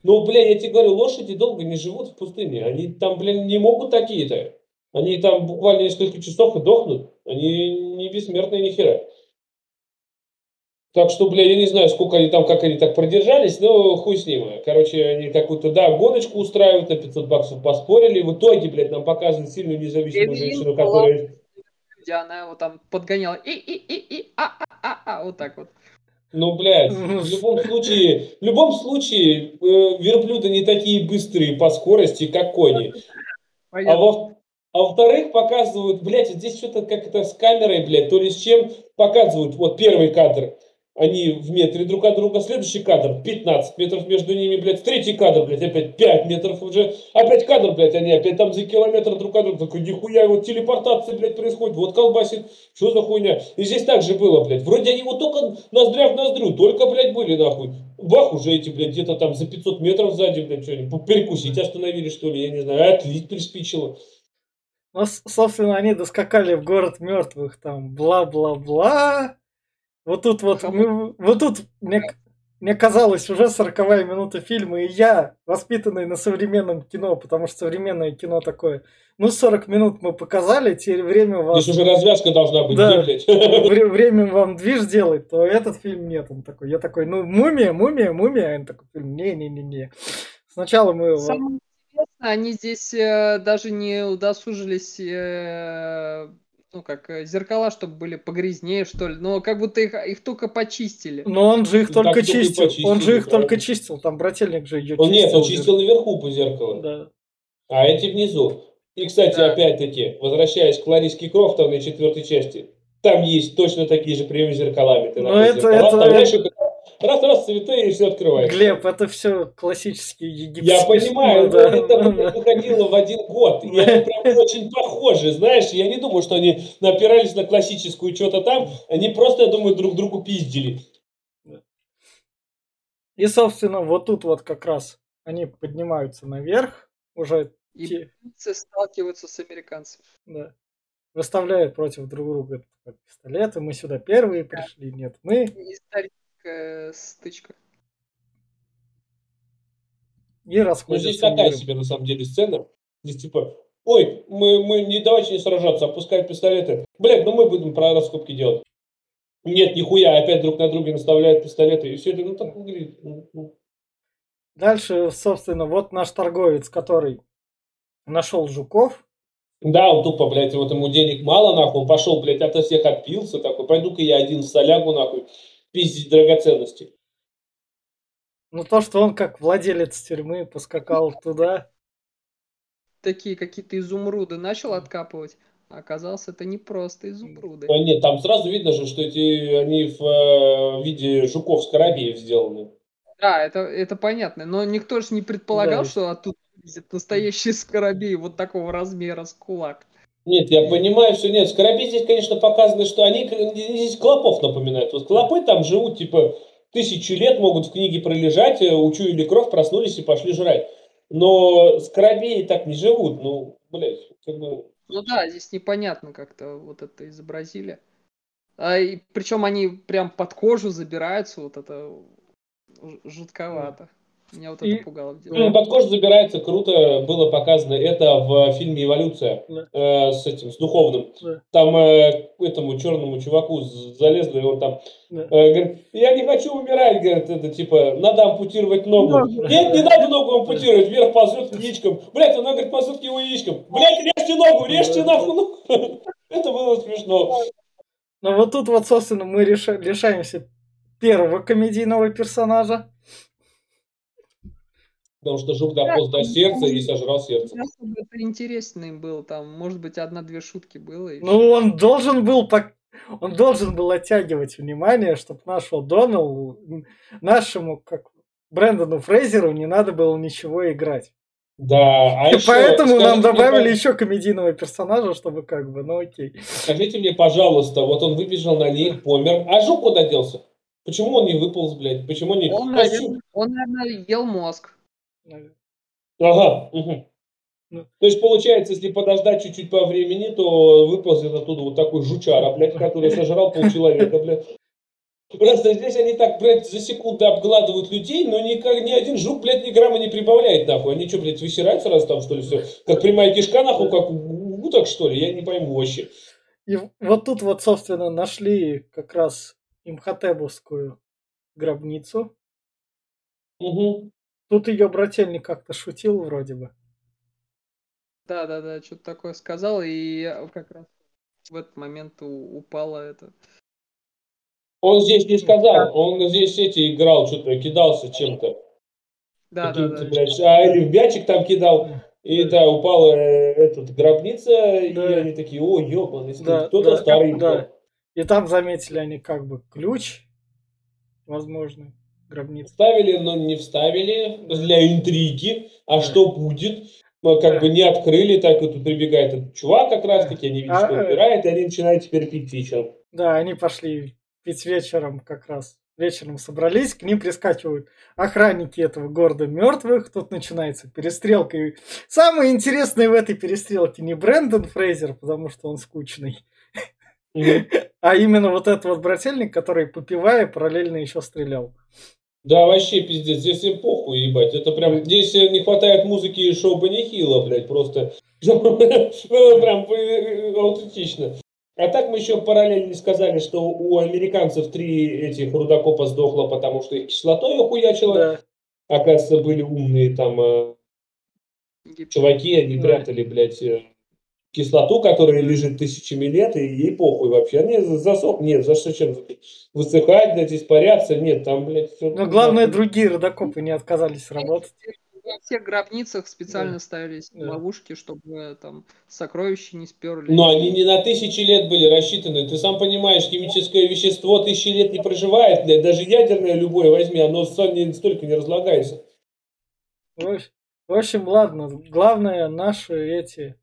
B: Ну, блин, я тебе говорю, лошади долго не живут в пустыне. Они там, блин, не могут такие-то. Они там буквально несколько часов и дохнут. Они не бессмертные ни хера. Так что, бля, я не знаю, сколько они там, как они так продержались, но хуй с ним. Короче, они какую-то, да, гоночку устраивают, на 500 баксов поспорили. В итоге, блядь, нам показывают сильную независимую
C: Эвелин
B: женщину,
C: была-
B: которая...
C: Где она его там подгоняла. И, и, и, и, а, а, вот так вот.
B: Ну, блядь, в любом случае, в любом случае, э, верблюды не такие быстрые по скорости, как кони. А, во, а во-вторых, показывают, блядь, здесь что-то как-то с камерой, блядь, то ли с чем, показывают, вот первый кадр, они в метре друг от друга, следующий кадр. 15 метров между ними, блядь, третий кадр, блядь, опять 5 метров уже, опять кадр, блядь, они опять там за километр друг от друга, такой, нихуя, вот телепортация, блядь, происходит, вот колбасит, что за хуйня, и здесь так же было, блядь, вроде они вот только ноздря в ноздрю, только, блядь, были, нахуй, бах, уже эти, блядь, где-то там за 500 метров сзади, блядь, что-нибудь, перекусить остановили, что ли, я не знаю, отлить приспичило.
A: Ну, собственно, они доскакали в город мертвых, там, бла-бла-бла. Вот тут вот, мы- вот тут мне, мне казалось уже 40 минута фильма, и я, воспитанный на современном кино, потому что современное кино такое, ну, 40 минут мы показали, теперь время вас...
B: Здесь уже развязка должна быть,
A: Да. вре- время вам движ делать, то этот фильм нет. Он такой, я такой, ну, мумия, мумия, мумия. Он такой, фильм, не-не-не-не. Сначала мы...
C: Самое интересное, они здесь э, даже не удосужились, э, ну, как э, зеркала, чтобы были погрязнее, что ли. Но как будто их, их только почистили.
A: Но он же их
B: Ну,
A: только
B: только и
A: чистил.
B: почистили,
A: он же их только
B: правильно.
A: чистил. Там брательник же ее
B: Он
A: чистил.
B: нет, он чистил наверху по зеркалу,
A: Да.
B: а эти внизу. И, кстати,
C: Да.
B: опять-таки, возвращаясь к Лариске Крофтовной четвертой части, там есть точно такие же приемы зеркалами. Ты
A: Ну,
B: находишь
A: это-
B: зеркала,
A: это-
B: их, раз-раз, цветы, и все открывается.
A: Глеб, это все классические египетские.
B: Я понимаю,
A: да.
B: это блядь, выходило в один год. И они прям очень похожи, знаешь. Я не думаю, что они напирались на классическую что-то там. Они просто, я думаю, друг другу пиздили.
A: И, собственно, вот тут вот как раз они поднимаются наверх, уже
C: И
A: те-
C: сталкиваются с американцами.
A: да, выставляют против друг друга пистолеты. Мы сюда первые пришли, нет, мы.
C: Историческая стычка.
A: И
B: Ну,
A: расходятся.
B: здесь такая
A: миром.
B: себе, на самом деле, сцена. Здесь типа, ой, мы, мы не давайте не сражаться, опускай пистолеты. Блядь, ну мы будем про раскопки делать. Нет, нихуя, опять друг на друга наставляют пистолеты. И все это, ну так выглядит. ну, ну.
A: Дальше, собственно, вот наш торговец, который нашел жуков.
B: Да, он тупо, блядь, вот ему денег мало, нахуй, он пошел, блядь, ото всех отпился, такой, пойду-ка я один в солягу, нахуй, пиздить драгоценности.
A: Ну, то, что он как владелец тюрьмы поскакал туда.
C: Такие какие-то изумруды начал откапывать. А оказалось, это не просто изумруды.
B: А нет, там сразу видно же, что эти, они в э, виде жуков-скоробеев сделаны.
C: Да, это, это понятно. Но никто же не предполагал,
A: Да.
C: что оттуда вылезет настоящий скоробей вот такого размера с кулак.
B: Нет, я понимаю, что нет. Скоробей здесь, конечно, показано, что они здесь клопов напоминают. Вот клопы там живут, типа, тысячу лет могут в книге пролежать, э, учуяли кровь, проснулись и пошли жрать. Но скоробеи так не живут. Ну, блядь, как бы...
C: Ну да, здесь непонятно как-то вот это изобразили. А, и, причем они прям под кожу забираются, вот это жутковато. Меня вот
A: И-
C: это пугало.
B: Ну, под кожу забирается, круто было показано это в фильме «Эволюция»
A: Да.
B: э, с этим, с духовным.
A: Да.
B: Там э, этому черному чуваку залезли, и он там
A: Да.
B: э, говорит, я не хочу умирать, говорит, это типа, надо ампутировать ногу.
C: Ногу.
B: Нет, не надо ногу ампутировать, вверх ползет к яичкам. Блять, она говорит, ползет его яичкам. Блять, режьте ногу, режьте
A: Да.
B: нахуй ногу. Это было смешно.
A: Но вот тут вот, собственно, мы реша- лишаемся первого комедийного персонажа.
B: Потому что жук дополз до сердца и сожрал сердце.
C: Это интересный был, там, может быть, одна-две шутки было. и
A: Ну, он должен был пок- он должен был оттягивать внимание, чтобы нашему Доналу, нашему, как Брэндону Фрейзеру не надо было ничего играть.
B: Да, а
A: И
B: еще,
A: поэтому нам
B: мне,
A: добавили
B: пожалуйста,
A: еще комедийного персонажа, чтобы как бы, ну окей.
B: Скажите мне, пожалуйста, вот он выбежал на них, помер, а жук куда делся? Почему он не выполз, блядь? Почему не...
C: Он,
B: Костюм-
C: наверное, он, наверное, ел мозг.
B: Ага.
A: Ну.
B: То есть, получается, если подождать чуть-чуть по времени, то выползет оттуда вот такой жучара, блядь, который сожрал полчеловека, блядь. Просто здесь они так, блядь, за секунды обгладывают людей, но никак, ни один жук, блядь, ни грамма не прибавляет, нахуй. Они что, блядь, высирают сразу там, что ли, все? Как прямая кишка, нахуй, как уток, что ли? Я не пойму вообще.
A: И вот тут вот, собственно, нашли как раз имхотебовскую гробницу.
B: Мгм.
A: Тут ее брательник как-то шутил вроде бы.
C: Да, да, да, что-то такое сказал, и как раз в этот момент у- упало это.
B: Он здесь не сказал, он здесь эти играл, что-то кидался чем-то.
C: Да, да, да.
B: блядь, а, или в мячик там кидал. И да, упала э, этот, гробница, и
A: Да.
B: они такие, о, ебаный, скин».
A: Да,
B: кто-то
A: да,
B: старый.
A: да. И там заметили они как бы ключ, возможно, гробницы.
B: Вставили, но не вставили для интриги. А
A: Да.
B: что будет? Мы как
A: Да.
B: бы не открыли, так вот тут прибегает этот чувак как раз таки, они видят,
A: А,
B: что убирает, и они начинают теперь пить вечером.
A: Да, они пошли пить вечером как раз. Вечером собрались, к ним прискакивают охранники этого города мертвых. Тут начинается перестрелка. И самое интересное в этой перестрелке не Брэндон Фрейзер, потому что он скучный, а именно вот этот вот брательник, который, попивая, параллельно еще стрелял.
B: Да, вообще пиздец, здесь им похуй, ебать. Это прям, здесь э, не хватает музыки и шоу Банихила, блядь, просто. Прям э, аутентично. А так мы еще параллельно не сказали, что у американцев три этих рудокопа сдохло, потому что их кислотой охуячило.
A: Да.
B: Оказывается, были умные там э, чуваки, они прятали, блядь, э, кислоту, которая лежит тысячами лет, и ей похуй вообще. Они засох, нет, за что чем высыхать, блядь, испаряться, нет, там, блядь, все.
A: Но главное, другие родокопы не отказались работать.
C: Во всех гробницах специально
A: Да.
C: ставились
A: Да.
C: ловушки, чтобы там сокровища не сперли.
B: Но они не на тысячи лет были рассчитаны. Ты сам понимаешь, химическое вещество тысячи лет не проживает, блядь. Даже ядерное любое возьми, оно столько не разлагается.
A: В общем, ладно. Главное, наши эти...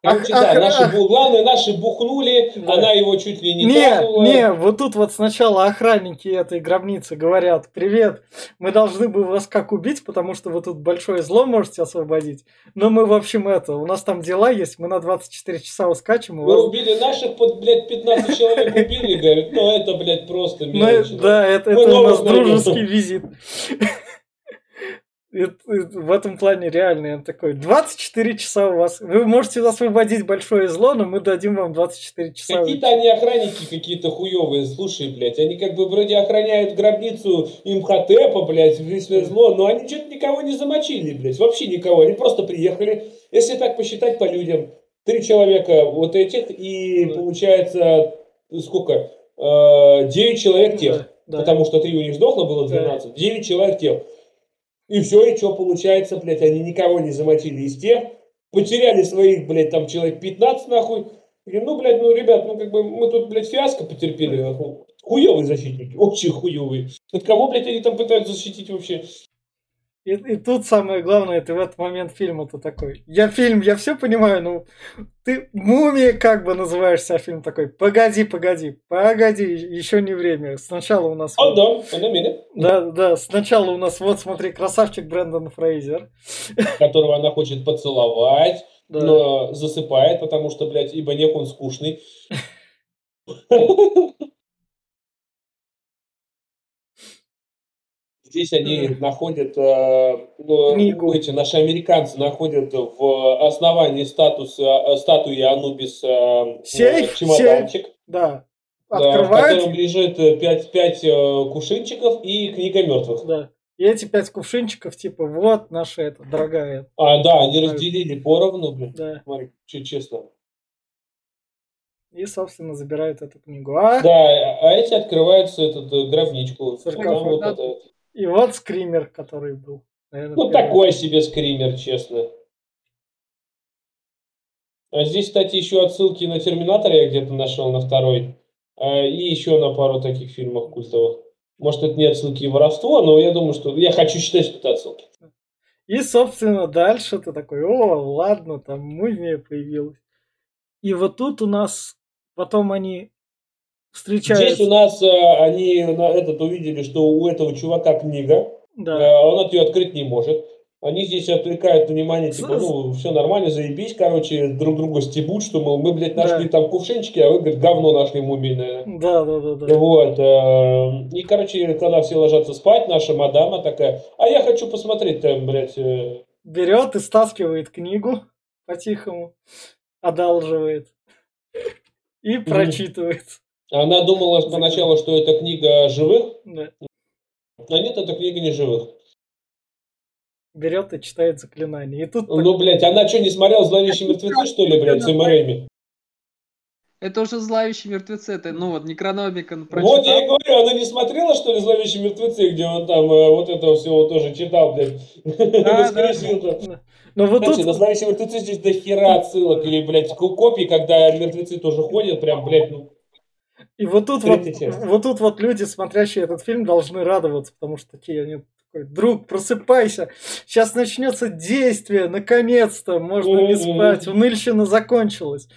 B: Короче, да, наши, бу- главное, наши бухнули,
A: Да.
B: она его чуть ли не
A: Не,
B: трахнула.
A: не, вот тут вот сначала охранники этой гробницы говорят, привет, мы должны бы вас как убить, потому что вы тут большое зло можете освободить. Но мы, в общем, это, у нас там дела есть, мы на 24 часа ускачем.
B: Вы
A: вас-
B: убили наших, под, блядь, 15 человек убили, говорят, ну это, блядь, просто
A: Ну,
B: мелочь.
A: да, это, у нас дружеский визит. И- и В этом плане реально я такой, 24 часа у вас. Вы можете освободить большое зло, но мы дадим вам 24 часа.
B: Какие-то они охранники какие-то хуевые, слушай, блядь, они как бы вроде охраняют гробницу имхотепа, блядь, весь зло, но они что-то никого не замочили, блядь, вообще никого, они просто приехали, если так посчитать по людям, три человека вот этих, и
A: Да.
B: получается, сколько, Э, девять человек тех,
A: Да, да.
B: потому что три у них сдохло, было
A: Да.
B: 12, девять человек тех. И все, и что получается, блядь, они никого не замочили из тех, потеряли своих, блядь, там человек 15, нахуй. И, ну, блядь, ну, ребят, ну, как бы, мы тут, блядь, фиаско потерпели, нахуй. Хуевые защитники, очень хуевые. От кого, блядь, они там пытаются защитить вообще?
A: И, и тут самое главное, ты в этот момент фильма-то такой. Я фильм, я все понимаю, ну ты мумия как бы называешься, а фильм такой. Погоди, погоди, погоди, еще не время. Сначала у нас.
B: О,
A: вот-
B: минute,
A: Да, да, сначала у нас, вот смотри, красавчик Брэндон Фрейзер.
B: которого она хочет поцеловать,
A: Да.
B: но засыпает, потому что, блядь, ибо он скучный. здесь они находят, э, ну,
A: Книгу.
B: эти наши американцы находят в основании статус, э, статуи Анубис э,
A: Сейф,
B: чемоданчик.
A: Да.
B: Да, в котором лежит 5, 5 кувшинчиков и книга мертвых.
A: да. И эти пять кувшинчиков, типа, вот наша это, дорогая.
B: А, да, они разделили поровну, блин.
A: Да.
B: Смотри, че- честно.
A: И, собственно, забирают эту книгу. А,
B: Да, а эти открываются этот э, гробничку.
A: Саркофаг.
B: Вот это-
A: и вот скример, который был. наверное,
B: Ну,
A: первый.
B: такой себе скример, честно. А здесь, кстати, еще отсылки на Терминатор я где-то нашел, на второй. А, И еще на пару таких фильмов культовых. Может, это не отсылки и воровство, но я думаю, что... Я хочу считать, что это отсылки.
A: И, собственно, дальше ты такой, о, ладно, там мумия появилась. И вот тут у нас потом они встречаются.
B: Здесь у нас э, они на этот увидели, что у этого чувака книга,
A: Да.
B: э, он от ее открыть не может. Они здесь отвлекают внимание, типа, ну, все нормально, заебись, короче, друг друга стебут, что, мол, мы, блядь, нашли
A: Да.
B: там кувшинчики, а вы, говорит, говно нашли мумийное.
A: Да, да, да, да.
B: Вот. э, И, короче, когда все ложатся спать, наша мадама такая, а я хочу посмотреть там, блядь, э,
A: Берет и стаскивает книгу по-тихому, одалживает и прочитывает.
B: Она думала поначалу, что это книга живых,
A: Да.
B: а нет, это книга не живых.
A: Берет и читает заклинание. И тут
B: Ну, блядь, она что, не смотрела «Зловещие мертвецы», что ли, блядь, с Сэм Рэйми?
C: Это уже зловещие мертвецы, это, ну вот, Некрономикон
B: Вот я и говорю, она не смотрела, что ли, «Зловещие мертвецы», где он там э, вот этого всего тоже читал, блядь,
C: да.
A: Да. Но вот
B: Кстати,
A: тут...
B: на «Зловещие мертвецы» здесь до хера отсылок, или, блядь, ко- копий, когда мертвецы тоже ходят, прям, блядь, ну,
A: И вот тут вот,
B: часть.
A: вот тут вот люди, смотрящие этот фильм, должны радоваться, потому что такие они такой, друг, просыпайся, сейчас начнется действие, наконец-то, можно не спать, уныльщина закончилась.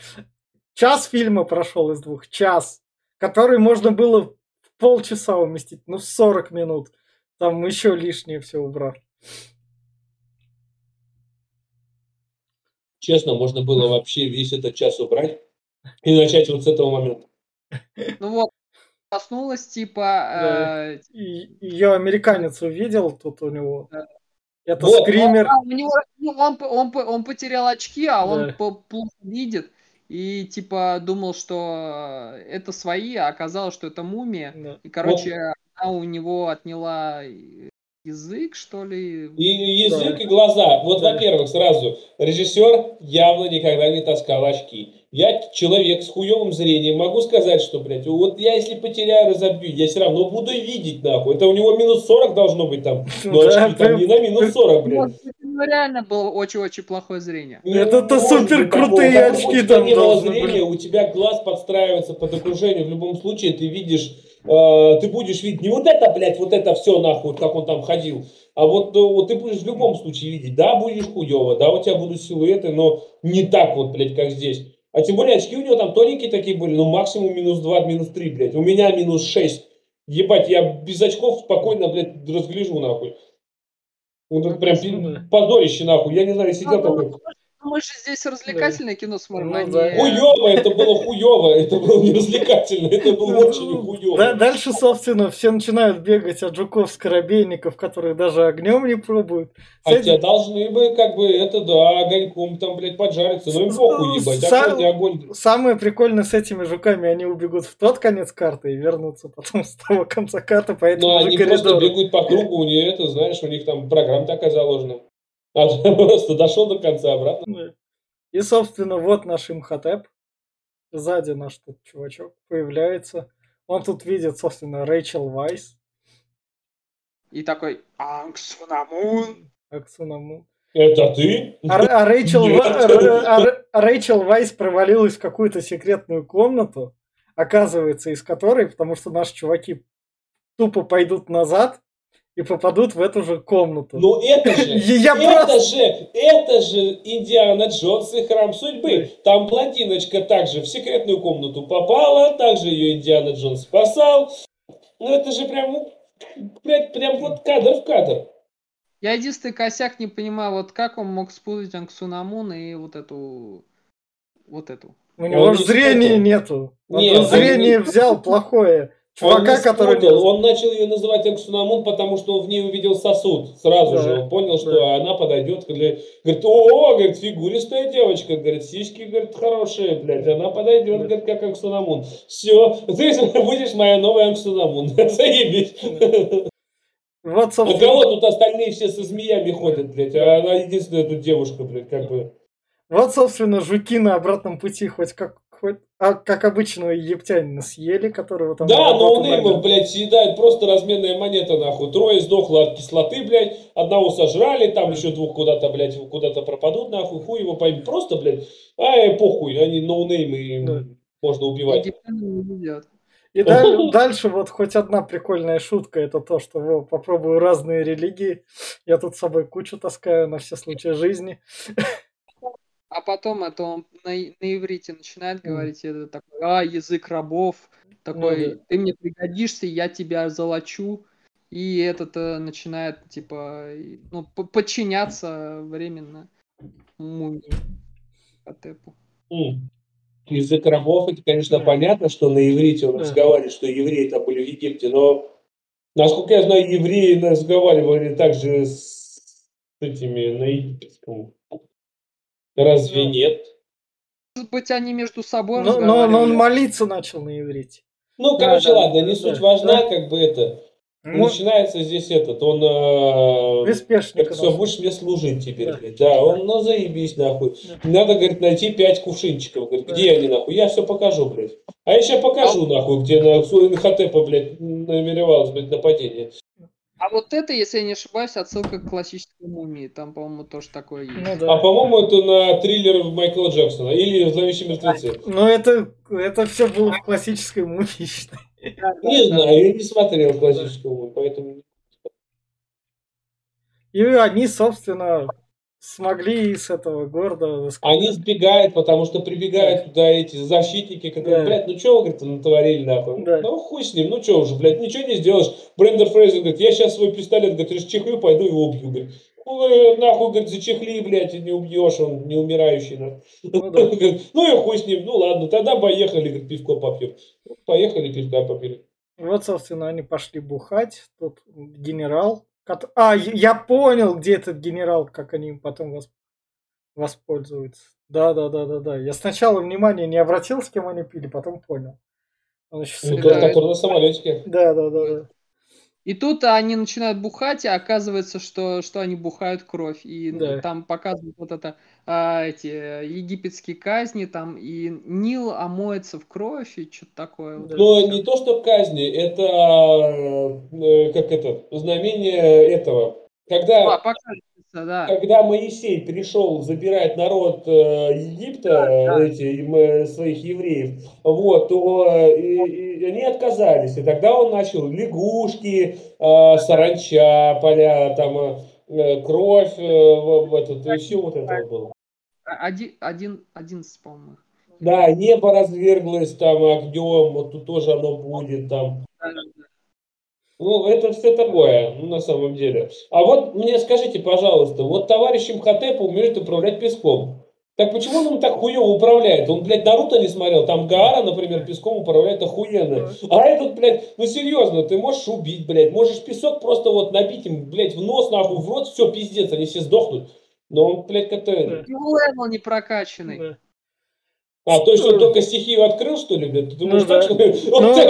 A: Час фильма прошел из двух, час, который можно было в полчаса уместить, ну, в 40 минут. Там еще лишнее все убрав.
B: честно, можно было вообще весь этот час убрать и начать вот с этого момента.
C: Ну вот, проснулась, типа, э,
A: И ее американец увидел, тут у него.
C: Да.
A: Это
B: Вот,
A: скример.
C: а, у него, ну, он, потерял очки, а он
A: Да.
C: по- плохо видит. И типа думал, что это свои, а оказалось, что это мумия.
A: Да.
C: И, короче, она у него отняла язык, что ли.
B: И язык,
A: Да.
B: и глаза. Вот,
A: Да.
B: во-первых, сразу, режиссер явно никогда не таскал очки. Я человек с хуевым зрением, могу сказать, что, блядь, вот я если потеряю, разобью, я все равно буду видеть, нахуй. Это у него минус 40 должно быть там. Но очки там не на минус 40, блядь.
C: Вот, ну, реально было очень-очень плохое зрение.
A: Это-то
B: Не может
A: супер крутые очки там должны
B: зрения, у тебя глаз подстраивается под окружение. В любом случае ты видишь, э, ты будешь видеть не вот это, блядь, вот это все нахуй, как он там ходил, а вот, э, вот ты будешь в любом случае видеть, да, будешь хуево, да, у тебя будут силуэты, но не так вот, блядь, как здесь. А тем более очки у него там тоненькие такие были, ну максимум минус 2, минус 3, блядь. У меня минус 6. Ебать, я без очков спокойно, блядь, разгляжу нахуй. Вот это прям позорище нахуй. Я не знаю, сидел
C: Ну,
B: такой.
C: Мы же здесь развлекательное кино смотрим,
A: Ну
C: а
A: да.
B: Хуёво, это было хуёво, это было не развлекательно, это было очень
A: Да,
B: хуёво.
A: дальше, собственно, все начинают бегать от жуков-скоробейников, которые даже огнем не пробуют.
B: Хотя
A: этим-
B: должны бы, как бы, это, да, огоньком там, блядь, поджариться. Ну им похуй, ебать,
A: Сам-
B: огонь.
A: Самое прикольное с этими жуками, они убегут в тот конец карты и вернутся потом с того конца карты по этому
B: Но
A: же
B: Ну, они просто
A: коридору.
B: бегают по кругу, у них это, знаешь, у них там программа такая заложена. А просто дошел до конца обратно.
A: Да. И, собственно, вот наш Имхотеп. Сзади наш тут чувачок появляется. Он тут видит, собственно, Рэйчел Вайс.
C: И такой, Ангсунамун.
A: Аксунаму.
B: Это ты?
A: А, а Рэйчел, а Р- а Рэйчел Вайс провалилась в какую-то секретную комнату, оказывается, из которой, потому что наши чуваки тупо пойдут назад и попадут в эту же комнату.
B: Ну это же,
A: Я
B: это
A: просто-
B: же, это же Индиана Джонс и Храм Судьбы. Там блондиночка также в секретную комнату попала, также ее Индиана Джонс спасал. Ну это же прям, блядь, прям вот кадр в кадр.
C: Я единственный косяк не понимаю, вот как он мог спутать Ангсунамун и вот эту... Вот эту.
A: У него
B: Он не
A: зрения
B: спутал.
A: нету. Он
B: Нет,
A: зрение
B: не-
A: взял плохое. Чувака,
B: он
A: который...
B: спутал, он начал ее называть Анксунамун, потому что он в ней увидел сосуд. Сразу
A: Да,
B: же он понял, что
A: да.
B: она подойдет. Для... Говорит, о, говорит, фигуристая девочка, говорит, сиськи, говорит, хорошие, блядь, она подойдет,
A: Да.
B: говорит, как Анксунамун. Все, ты будешь моя новая Анксунамун. Заебись.
A: Вот,
B: А
A: собственно,
B: кого тут остальные все со змеями ходят, блядь, а она единственная тут девушка, блядь, как бы.
A: вот, собственно, жуки на обратном пути хоть как хоть, а, как обычного египтянина съели, которого там...
B: Да,
A: работу
B: ноунеймов,
A: наняли.
B: блядь, съедает просто разменная монета, нахуй. Трое сдохло от кислоты, блядь, одного сожрали, там еще двух куда-то, блядь, куда-то пропадут, нахуй, хуй его пойми. Просто, блядь, ай, похуй, они ноунеймы, им
A: Да.
B: можно убивать.
A: И даль- дальше вот хоть одна прикольная шутка, это то, что во, попробую разные религии. Я тут с собой кучу таскаю на все случаи жизни.
C: А потом это он на, на иврите начинает говорить, это такой, а, язык рабов, такой,
A: Ну да.
C: ты мне пригодишься, я тебя золочу. И этот э, начинает, типа, ну, по- подчиняться временно мумии Хотепу.
B: М. Язык рабов, это, конечно,
A: Да.
B: понятно, что на иврите он
A: Да.
B: разговаривает, что евреи там были в Египте, но, насколько я знаю, евреи разговаривали также с этими на египетском. Разве
A: Ну.
B: нет?
C: Может быть, они между собой
A: Но, но- но он молиться начал на иврите.
B: Ну,
C: Да,
B: короче,
C: да,
B: ладно,
C: да,
B: не
A: да,
B: суть
A: да.
B: важна, как бы это.
A: Мо-
B: Начинается здесь этот, он э,
A: Приспешник.
B: как все, будешь мне служить теперь,
A: Да.
B: блядь. Да, он, ну заебись, нахуй.
A: Да.
B: Надо, говорит, найти пять кувшинчиков. Говорит,
A: Да.
B: где они, нахуй? Я все покажу, блядь. А я сейчас покажу, нахуй, где на Хотепа, блядь, намеревалось, блядь, нападение.
C: А вот это, если я не ошибаюсь, отсылка к классической мумии. Там, по-моему, тоже такое есть.
A: Ну
B: А
A: да.
B: по-моему, это на триллер Майкла Джексона или «Зловещие мертвецы».
A: Но это, это все было в классической мумичной.
B: Не знаю, я не смотрел классического, поэтому...
A: И они, собственно, смогли с этого города...
B: Они сбегают, потому что прибегают туда эти защитники, которые,
A: Да.
B: блядь, ну что вы, говорит, натворили, нахуй?
A: Да.
B: Ну хуй с ним, ну что уже, блядь, ничего не сделаешь. Брендер Фрейзер говорит, я сейчас свой пистолет, говорит, расчехлю, пойду его убью, говорит. Ой, нахуй, говорит, зачехли, блядь, и не убьешь, он не умирающий.
A: Ну да.
B: Ну и хуй с ним, ну ладно, тогда поехали, говорит, пивко попьем. Поехали, пивка попили.
A: Вот, собственно, они пошли бухать. Тут генерал. А, я понял, где этот генерал, как они им потом вос- воспользуются. Да, да, да, да, да. Я сначала внимания не обратил, с кем они пили, потом понял. Он еще
B: Ну, тот, который на самолетике.
A: Да, да, да, да.
C: И тут они начинают бухать, и оказывается, что, что они бухают кровь. И
A: Да.
C: там показывают вот это а, эти э, египетские казни, там и Нил омоется в кровь, и что-то такое. вот
B: Но
C: всё.
B: не то, что казни, это, э, как это, знамение этого. Когда
C: А, да.
B: когда Моисей пришел забирать народ э, Египта,
C: да.
B: эти, им, э, своих евреев, вот, то э, и- и они отказались. И тогда он начал лягушки, э, саранча, поля, там, э, э, кровь, э, в, в этот, и все вот это вот было.
C: Один, один, одиннадцать, по-моему.
B: Да, небо разверглось там огнем, вот тут тоже оно будет там. Ну, это все такое, ну, на самом деле. А вот мне скажите, пожалуйста, вот товарищ Имхотеп умеет управлять песком. Так почему он им так хуево управляет? Он, блядь, Наруто не смотрел. Там Гаара, например, песком управляет охуенно. А этот, блядь, ну серьезно, ты можешь убить, блядь. Можешь песок просто вот набить им, блядь, в нос, нахуй, в рот, все, пиздец, они все сдохнут. Но он, блядь, как-то...
A: Да.
C: Левел не прокачанный.
A: Да.
B: А, то есть он только стихию открыл, что ли, блядь? Ты думаешь,
A: Ну
B: так,
A: да.
B: что... Он
A: Ну,
B: так-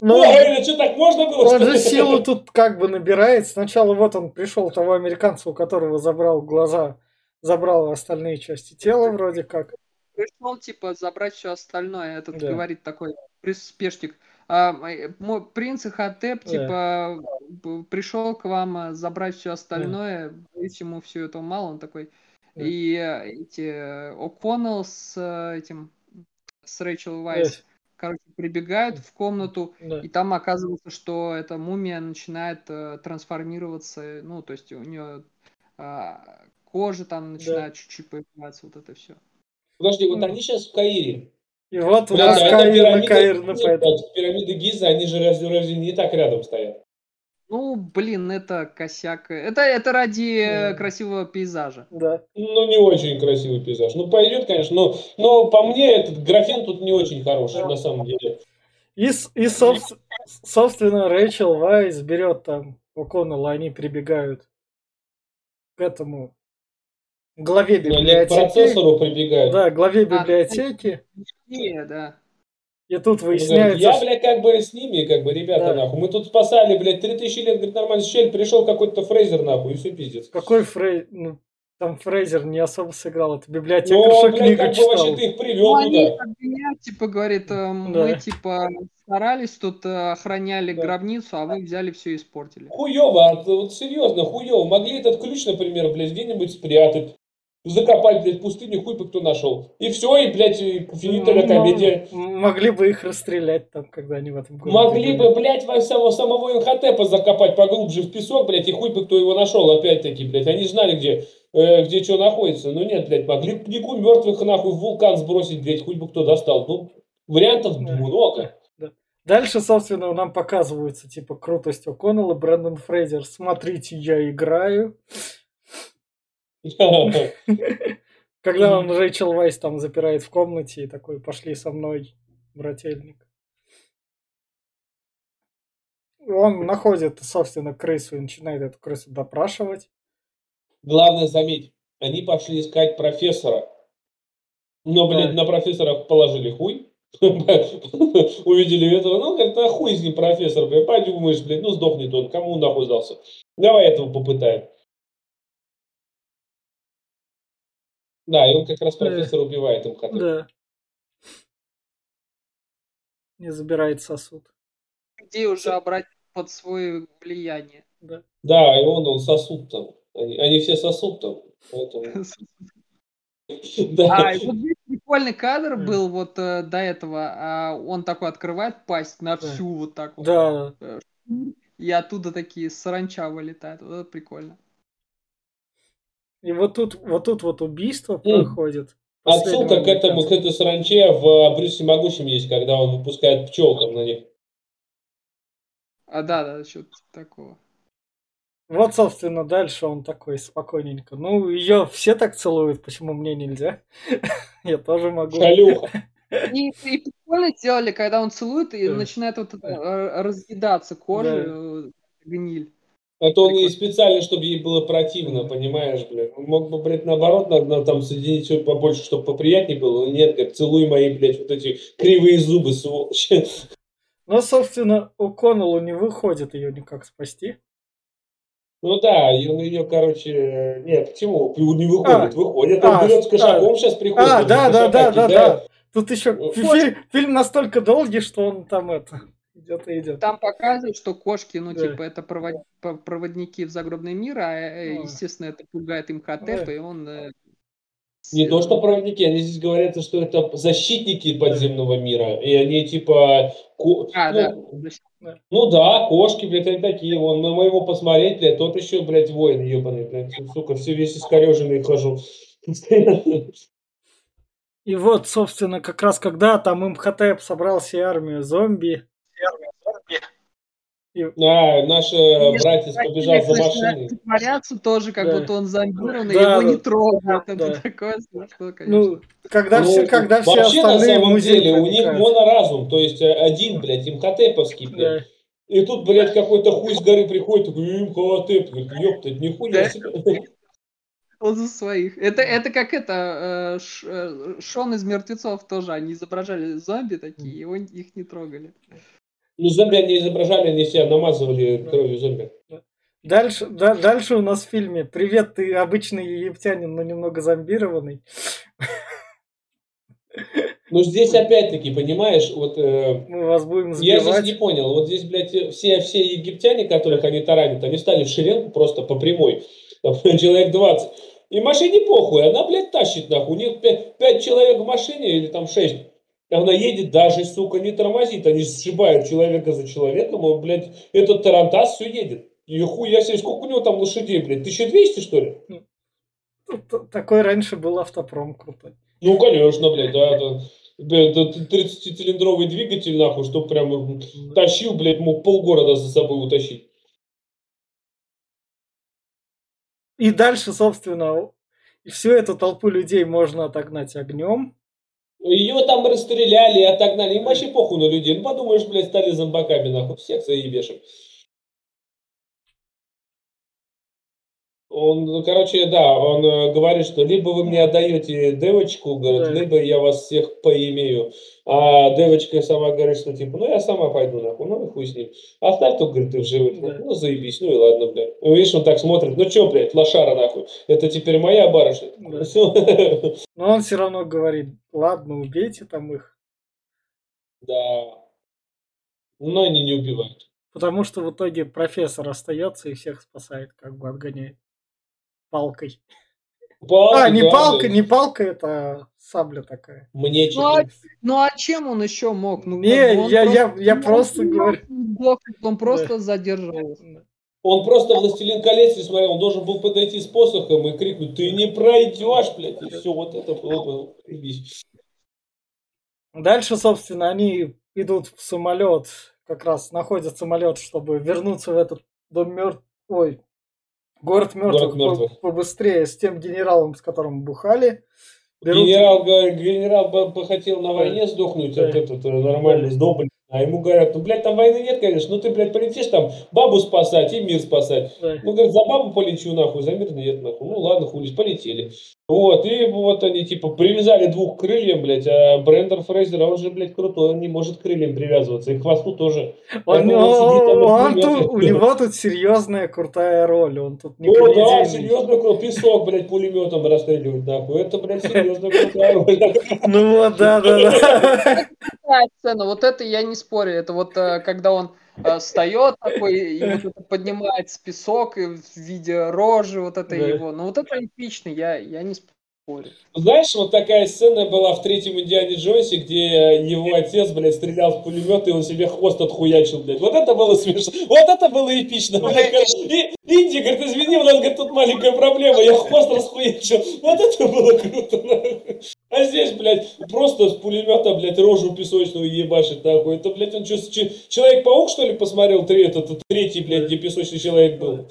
A: ну, ну,
B: Ой, это что, так можно было?
A: Он
B: что
A: же силу тут как бы набирает. Сначала вот он пришел того американца, у которого забрал глаза, забрал остальные части тела вроде как.
C: Пришел, типа, забрать все остальное. Этот
A: Да.
C: говорит такой приспешник. А, э, мой принц Хатеп,
A: Да.
C: типа, пришел к вам а, забрать все остальное, боюсь, ему все это мало, он такой.
A: Да.
C: И э, эти э, О'Коннелл с э, этим, с Рэйчел Вайс, короче, прибегают в комнату,
A: Да.
C: и там оказывается, что эта мумия начинает э, трансформироваться, э, ну, то есть у нее кожа там начинает чуть-чуть появляться, вот это все.
B: Подожди, вот они сейчас в Каире.
A: И вот у
B: Блядь,
A: нас
B: а
A: Каир на
B: пирамида-
A: Каир
B: Пирамиды Гиза, они же разве, разве не так рядом стоят?
C: Ну, блин, это косяк. Это, это ради
A: Да.
C: красивого пейзажа.
A: Да.
B: Ну, не очень красивый пейзаж. Ну, пойдет, конечно, но, но по мне этот графен тут не очень хороший,
A: Да.
B: на самом деле.
A: И, и собс- собственно, Рэйчел Вайс берет там О'Коннелла, они прибегают к этому главе
B: Но они к
A: библиотеки.
B: процессору прибегают.
A: Да, главе
C: А,
A: библиотеки.
C: Не, да.
A: И тут выясняется,
B: я,
A: что-
B: блядь, как бы с ними, как бы, ребята,
A: Да.
B: нахуй. Мы тут спасали, блядь, 3000 лет, говорит, нормально, щель, пришел какой-то Фрейзер, нахуй, и все пиздец.
A: какой Фрей... Ну, там Фрейзер не особо сыграл, это
B: Ну,
A: библиотекарша
B: он, блядь,
A: книгу
B: как бы
A: читал.
B: вообще ты их привел
C: Ну, они обвиняют, типа, говорит, э, мы,
A: Да.
C: типа, старались тут, э, охраняли
A: Да.
C: гробницу, а вы взяли все и испортили.
B: Хуево, а, вот серьезно, хуево. Могли этот ключ, например, блядь, где-нибудь спрятать, закопать, блядь, пустыню, хуй бы кто нашел. И все, и, блядь, и финита
A: Ну,
B: комедия.
A: Могли бы их расстрелять там, когда они в этом городе
B: Могли
A: были.
B: бы, блядь, во- самого, самого Инхотепа закопать поглубже в песок, блядь, и хуй бы кто его нашел, опять-таки, блядь. Они знали, где, э, где что находится. Ну нет, блядь, могли бы книгу мертвых нахуй в вулкан сбросить, блядь, хуй бы кто достал. Ну, вариантов
A: Да.
B: много.
A: Дальше, собственно, нам показывается, типа, крутость О'Коннелла, Брэндон Фрейзер. Смотрите, я играю. Когда он Рэйчел Вайс там запирает в комнате и такой, пошли со мной, брательник. Он находит, собственно, крысу и начинает эту крысу допрашивать.
B: Главное, заметь, они пошли искать профессора. Но, блядь, на профессора положили хуй. Увидели этого, ну, говорит, а хуй с ним профессор, блядь, подумаешь, блядь, ну, сдохнет он, кому он нахуй сдался. Давай этого попытаем. Да, и он как раз
A: Да.
B: профессора убивает им
A: Да. Не забирает сосуд.
C: Людей уже обратить под свое влияние.
A: Да.
B: Да, и он, он сосуд там. Они, они все сосуд там. Поэтому... Да.
C: А, и вот здесь прикольный кадр был вот э, до этого. а, он такой открывает пасть на
A: Да.
C: всю вот так вот.
A: Да.
C: И оттуда такие саранча вылетают. Вот это прикольно.
A: И вот тут вот тут вот убийство
B: М.
A: проходит.
B: Отсылка к этому, к этой саранче в Брюсе Могучем есть, когда он выпускает пчел там на них.
C: А, да, да, что-то такого.
A: Вот, собственно, дальше он такой спокойненько. Ну, ее все так целуют, почему мне нельзя? Я тоже могу.
B: Шалюха.
C: И, и прикольно сделали, когда он целует и начинает вот э, разъедаться кожа, э, гниль.
B: Это он и
C: Прикольно.
B: специально, чтобы ей было противно, понимаешь, блядь. Он мог бы, блядь, наоборот, надо, надо там соединить все побольше, чтобы поприятнее было. Но нет, говорит, целуй мои, блядь, вот эти кривые зубы, сволочь.
A: Но, собственно, у Коннеллу не выходит ее никак спасти.
B: Ну да, он ее, короче, нет, почему? Не выходит,
A: А,
B: выходит.
A: а,
B: Он берет с кошаком сейчас приходит.
A: А,
B: он
A: да, да, да, да, да. Тут еще
B: Ну,
A: фи- фильм настолько долгий, что он там это идет и идет.
C: Там показывают, что кошки, ну,
A: Да.
C: типа, это провод- по- проводники в загробный мир, а, э,
A: Ну.
C: естественно, это пугает
A: Да.
C: и он... э,
B: Не то, что проводники, они здесь говорят, что это защитники подземного мира. И они типа... ко-
C: А,
B: ну,
C: да.
B: Ну да, кошки, блядь, они такие. Вон, на моего посмотреть, блядь, тот еще, блядь, воин ебаный, блядь. Сука, все весь искореженный хожу.
A: И вот, собственно, как раз когда там Имхотеп собрал себе армию зомби.
B: А, наш э, братец побежал за машиной.
C: Притворяться тоже, как
A: Да.
C: будто он зомбированный,
A: Да,
C: его
A: да.
C: не трогают.
A: Да.
C: Это такое смешно, конечно.
A: Ну, когда
B: Ну,
A: все, когда все
B: Вообще, на
A: остальные в
B: самом
A: музей
B: деле, у них моноразум, то есть э, один, блядь, имхотеповский, блядь.
A: Да.
B: И тут, блядь, какой-то хуй с горы приходит, такой, имхотеп, говорит, ёпта, нихуя
C: Да.
B: себе.
C: Он за своих. Это, это как это, э, э, Шон из мертвецов тоже, они изображали зомби такие, и он, их не трогали.
B: Ну, зомби они изображали, они себя намазывали кровью зомби.
A: Дальше, да- дальше у нас в фильме «Привет, ты обычный египтянин, но немного зомбированный».
B: Ну, здесь опять-таки, понимаешь, вот э,
A: Мы вас будем
B: я
A: сбивать.
B: здесь не понял, вот здесь, блядь, все, все египтяне, которых они таранят, они стали в шеренгу просто по прямой, Там человек 20. И машине похуй, она, блядь, тащит нахуй. У них 5, человек в машине или там 6. Она едет, даже, сука, не тормозит. Они сшибают человека за человеком, он, блядь, этот тарантас все едет. И хуя себе, сколько у него там лошадей, блядь, 1200, что ли?
A: Т- Такой раньше был автопром крутой.
B: Ну, конечно, блядь, да, это, это 30-цилиндровый двигатель, нахуй, чтоб прям тащил, блядь, мог полгорода за собой утащить.
A: И дальше, собственно, всю эту толпу людей можно отогнать огнем.
B: Ее там расстреляли, отогнали. Им вообще похуй на людей. Ну, подумаешь, блядь, стали зомбаками, нахуй. Всех заебешим. Он, ну, короче, да, он э, говорит, что либо вы мне отдаете девочку, говорит,
A: Да.
B: либо я вас всех поимею. А девочка сама говорит, что типа, ну я сама пойду нахуй, ну и хуй с ним. Оставь только, говорит, ты в живых.
A: Да.
B: Ну заебись, ну и ладно, блядь. Ну, видишь, он так смотрит, ну чё, блядь, лошара нахуй, это теперь моя барышня.
A: Да. Но он все равно говорит, ладно, убейте там их.
B: Да. Но они не убивают.
A: Потому что в итоге профессор остается и всех спасает, как бы отгоняет палкой.
B: Палка,
A: а, не
B: да,
A: палка,
B: блядь.
A: не палка, это сабля такая.
B: Мне
C: Ну, а, ну а чем он еще мог? Ну,
A: Не,
C: он
A: я- я- я просто
C: не
A: говорю.
C: мог сдохнуть, Он просто задерживался.
B: Он просто «Властелин колец» не смотрел, он должен был подойти с посохом и крикнуть «Ты не пройдешь, блядь!» И все, вот это было бы.
A: Дальше, собственно, они идут в самолет, как раз находят самолет, чтобы вернуться в этот дом мертв... Ой, город мертвых,
B: Город мертвых.
A: побыстрее с тем генералом, с которым бухали. Берут-
B: Генерал, генерал бы, бы хотел на войне сдохнуть,
A: Да.
B: этот э, нормальный блядь. А ему говорят, ну, блядь, там войны нет, конечно, ну ты, блядь, полетишь там бабу спасать и мир спасать.
A: Да.
B: Ну, говорит, за бабу полечу, нахуй, за мир нет, нахуй. Ну, ладно, хули, полетели. Вот, и вот они, типа, привязали двух к крыльям, блядь, а Брендер Фрейзер, он же, блядь, крутой, он не может к крыльям привязываться, и к хвосту тоже.
A: Он,
B: Поэтому он сидит
A: он тут- у него тут серьезная крутая роль. Он тут не
B: О, да, серьезно, круто. Песок, блядь, пулеметом расстреливать, нахуй. Это, блядь, серьезно крутая роль.
A: Ну вот, да, да, да.
C: Вот это я не спорю. Это вот э, когда он встает такой и вот это поднимается песок и в виде рожи вот это
A: Да.
C: его. Ну вот это эпично, я, я не спорю.
B: Знаешь, вот такая сцена была в третьем Индиане Джонсе, где его отец, блядь, стрелял с пулемета, и он себе хвост отхуячил, блядь. Вот это было смешно. Вот это было эпично, блядь. И Инди говорит, извини, у нас, говорит, тут маленькая проблема, я хвост расхуячил. Вот это было круто, нахуй. А здесь, блядь, просто с пулемета, блядь, рожу песочную ебашит, нахуй. Это, блядь, он что, Человек-паук, что ли, посмотрел? Три, этот, третий, блядь, где песочный человек был.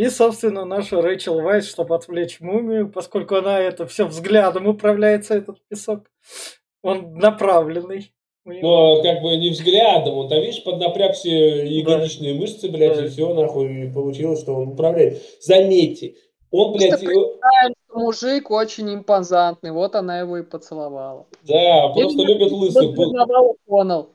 A: И, собственно, наша Рэйчел Вайс, чтобы отвлечь мумию, поскольку она это все взглядом управляется, этот песок, он направленный.
B: Но как бы не взглядом, он там, видишь, поднапряг все ягодичные мышцы, блядь,
A: Да.
B: и все, нахуй, и получилось, что он управляет. Заметьте, он, блядь, его-
C: Мужик очень импозантный, вот она его и поцеловала.
B: да, просто любит лысых. Был-
C: понял.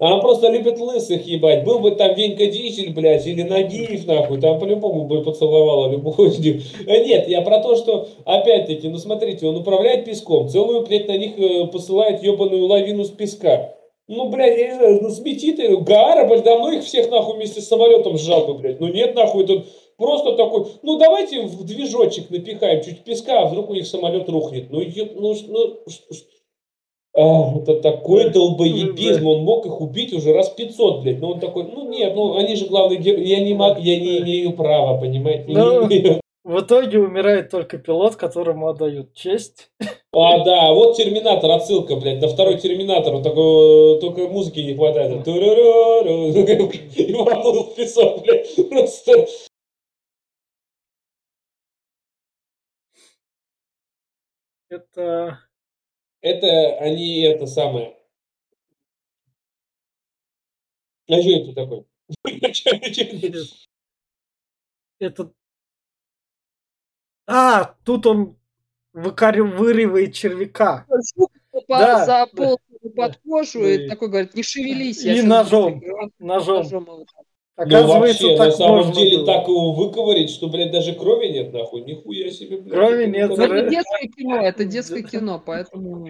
B: Она просто любит лысых ебать. Был бы там Венька Дизель, блядь, или Нагиев, нахуй, там по-любому бы поцеловала любого из них. А Нет, я про то, что, опять-таки, ну смотрите, он управляет песком, целую, блядь, на них э, посылает ебаную лавину с песка. Ну, блядь, я не знаю, ну смети ты, Гаара, блядь, давно их всех нахуй вместе с самолетом сжал бы, блядь. Ну нет, нахуй, это просто такой, ну давайте в движочек напихаем чуть песка, а вдруг у них самолет рухнет. Ну, еб- ну, ну, а, это такой
A: Да.
B: долбоебизм, он мог их убить уже раз 500, блядь. Но он такой, ну нет, ну они же главные герои, я не могу, я не имею права, понимаете? не
A: Ну.
B: имею.
A: В итоге умирает только пилот, которому отдают честь.
B: А, да, вот Терминатор, отсылка, блядь, на второй Терминатор, он такой, э, только музыки не хватает. И вопнул в песок, блядь, просто.
A: Это
B: Это они, это самое. А что это такое?
A: это... А, тут он выкаривает червяка.
C: Жук попал
A: Да,
C: за пол под кожу
A: да.
C: и такой говорит, не шевелись. я
A: И ножом,
C: быстренько». Он
A: Ножом.
B: Ну,
A: Оказывается,
B: вообще,
A: так
B: на самом
A: можно
B: деле,
A: было.
B: так его выковырить, что, блядь, даже крови нет, нахуй. Нихуя себе, блядь.
A: Крови
B: это
A: нет,
C: Ну, это
A: Ре-
C: детское кино, это детское кино, поэтому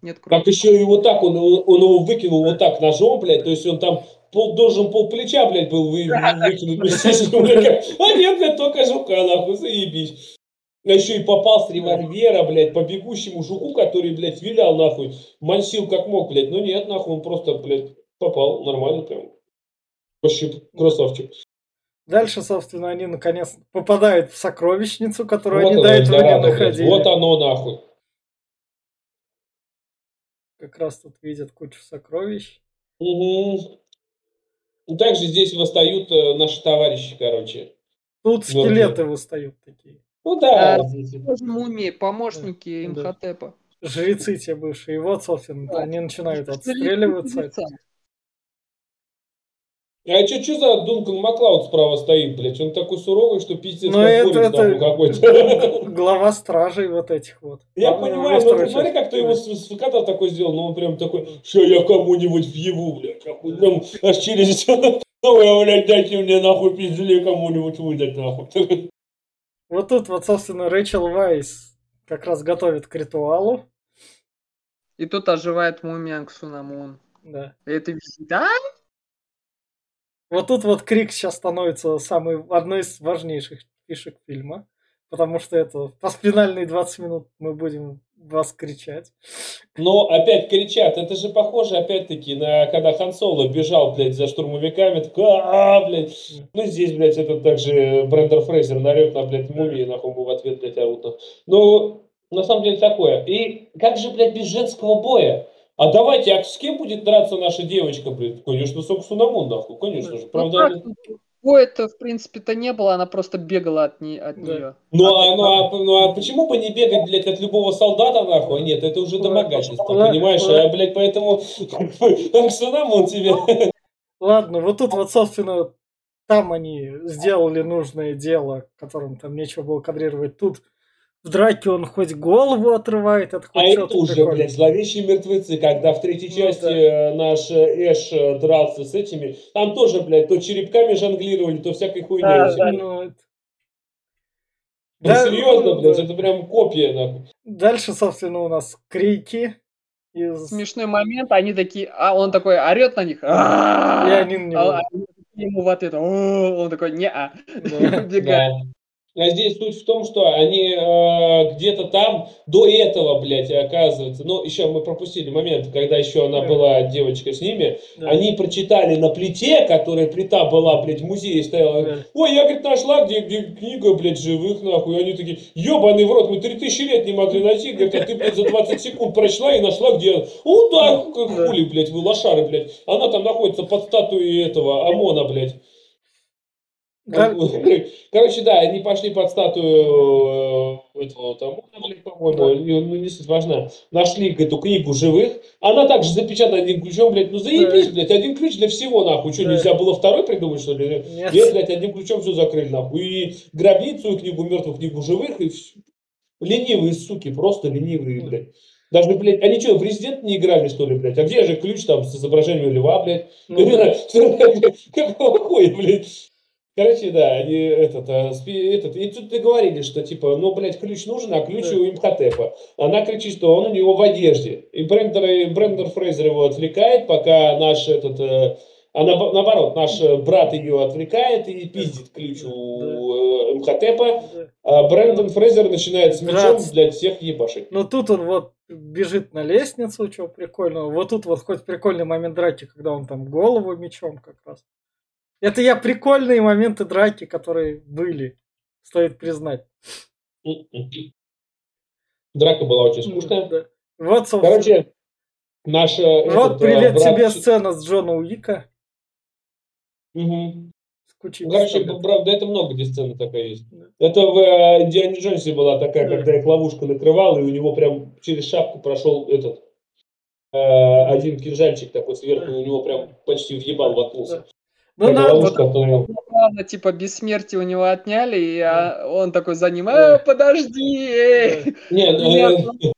C: нет крови.
B: Так еще и вот так он, его- он его выкинул вот так ножом, блядь, то есть он там пол, должен пол плеча, блядь, был вы, выкинуть. А нет, блядь, только жука, нахуй, заебись. А еще и попал с револьвера, блядь, по бегущему жуку, который, блядь, вилял, нахуй, мансил как мог, блядь. Ну нет, нахуй, он просто, блядь, попал нормально прям. Вообще красавчик.
A: Дальше, собственно, они наконец попадают в сокровищницу, которую
B: Вот
A: они до этого не находили.
B: Вот оно, нахуй.
A: Как раз тут видят кучу сокровищ.
B: Угу. Ну, также здесь восстают э, наши товарищи, короче.
A: Тут скелеты выстают такие.
B: Ну да, здесь-
C: Тоже мумии, помощники
A: Да.
C: Имхотепа.
A: жрецы те бывшие. И вот, собственно,
C: Да.
A: они начинают
C: Жрецы
A: отстреливаться.
C: лица.
B: А что, что за Дункан Маклауд справа стоит, блядь? Он такой суровый, что пиздец,
A: Ну,
B: как
A: это- это-
B: какой-то.
A: Глава стражей вот этих вот.
B: Я
A: Главный
B: понимаю,
A: во
B: но
A: второй
B: ты смотри, как ты его с, с ФК такой сделал, ну он прям такой, что я кому-нибудь въебу, блядь, прям аж через Ну, я, блядь, дайте мне нахуй пиздели кому-нибудь выдать, нахуй.
A: Вот тут вот, собственно, Рэйчел Вайс как раз готовит к ритуалу.
C: И тут оживает мумия Ксунамун.
A: Да.
C: И это висит. А?
A: Вот тут вот крик сейчас становится самой, одной из важнейших фишек фильма. Потому что это по спинальные 20 минут мы будем вас кричать.
B: Но опять кричат, это же похоже, опять-таки, на когда Хан Соло бежал, блядь, за штурмовиками, такой, а, блядь. Ну, здесь, блядь, это также Брендер Фрейзер нарет на, блядь, мумии, нахуй, ему в ответ, блядь, нахуй. Ну, на самом деле такое. И как же, блядь, без женского боя? А давайте, а с кем будет драться наша девочка, блядь? Конечно, с Оксунамун, нахуй, конечно же.
C: Ну
B: Правда,
C: как,
B: она-
C: боя-то, в принципе-то не было, она просто бегала от, не, от
A: Да.
C: нее.
B: Ну а, ну, а, ну а почему бы не бегать, блядь, от любого солдата, нахуй? Нет, это уже домогательство,
A: Ладно,
B: понимаешь? А, блядь, поэтому Оксунамун тебе...
A: Ладно, вот тут вот, собственно, там они сделали нужное дело, которым там нечего было кадрировать. Тут в драке он хоть голову отрывает, хоть
B: А это уже,
A: прикольное.
B: блядь, зловещие мертвецы, когда в третьей
A: Ну
B: части
A: да.
B: э, наш э, Эш э, дрался с этими, там тоже, блядь, то черепками жонглировали, то всякой хуйней.
C: Да, да.
A: Ну, это-
B: Ну,
A: Да,
B: серьезно,
A: ну,
B: блядь,
A: да.
B: это прям копия, нахуй.
A: Дальше, собственно, у нас крики. Из...
C: Смешной момент, они такие, а он такой орет на них.
A: И они на него.
C: А ему в ответ, он такой, не-а,
A: Да.
C: убегает.
B: А здесь суть в том, что они э, где-то там до этого, блядь, оказывается, ну, еще мы пропустили момент, когда еще она
A: Да.
B: была девочка с ними,
A: Да.
B: они прочитали на плите, которая плита была, блядь, в музее стояла,
A: Да.
B: ой, я, говорит, нашла, где, где книга, блядь, живых, нахуй, и они такие, ебаный в рот, мы 3000 лет не могли найти, говорят, а ты, блядь, за 20 секунд прочла и нашла, где, ну, да, как
A: Да.
B: хули, блядь, вы лошары, блядь, она там находится под статуей этого ОМОНа, блядь.
A: Да.
B: Короче, да, они пошли под статую э, этого там, по-моему,
A: Да.
B: ну, не суть важна. Нашли эту книгу живых. Она также запечатана одним ключом, блядь. Ну заебись,
A: Да.
B: блядь, один ключ для всего, нахуй. Что,
A: Да.
B: нельзя было второй придумать, что ли?
A: Нет.
B: Нет, блядь, одним ключом все закрыли, нахуй. И гробницу, и книгу мертвых, книгу живых, и всё. Ленивые суки, просто ленивые, блядь. Даже, блядь, они что, в резидент не играли, что ли, блядь? А где же ключ там с изображением льва, блядь?
A: Ну.
B: Какого хуя, блядь? Короче, да, они этот, а, этот, и тут договорились, что типа, ну, блядь, ключ нужен, а ключ
A: Да.
B: у Имхотепа. Она кричит, что он у него в одежде. И Брендер, и Брендер Фрейзер его отвлекает, пока наш этот, э, а наоб- наоборот, наш брат ее отвлекает и пиздит ключ у э, Имхотепа. А Брэндон Фрейзер начинает с мечом
A: Драться.
B: для всех ебашить.
A: Но тут он вот бежит на лестницу, чего прикольного. Вот тут вот хоть прикольный момент драки, когда он там голову мечом как раз. Это я прикольные моменты драки, которые были. Стоит признать.
B: Драка была очень скучная.
A: Да. Вот, собственно.
B: Короче, наш... э,
A: вот
B: этот,
A: привет
B: брат-
A: тебе сцена с Джона Уика. Кучей
B: Ну, Короче, правда, это много где сцена такая есть.
A: Да.
B: Это в э, Индиане Джонсе была такая,
A: Да.
B: когда их ловушка накрывала, и у него прям через шапку прошел этот э, один кинжальчик такой сверху, и у него прям почти въебал воткнулся.
A: Ну,
B: Эта
A: на-
B: ловушка остановила.
C: Ладно, типа бессмертие у него отняли, и а, он такой за ним. «Э, подожди! эй!»
B: Нет, э,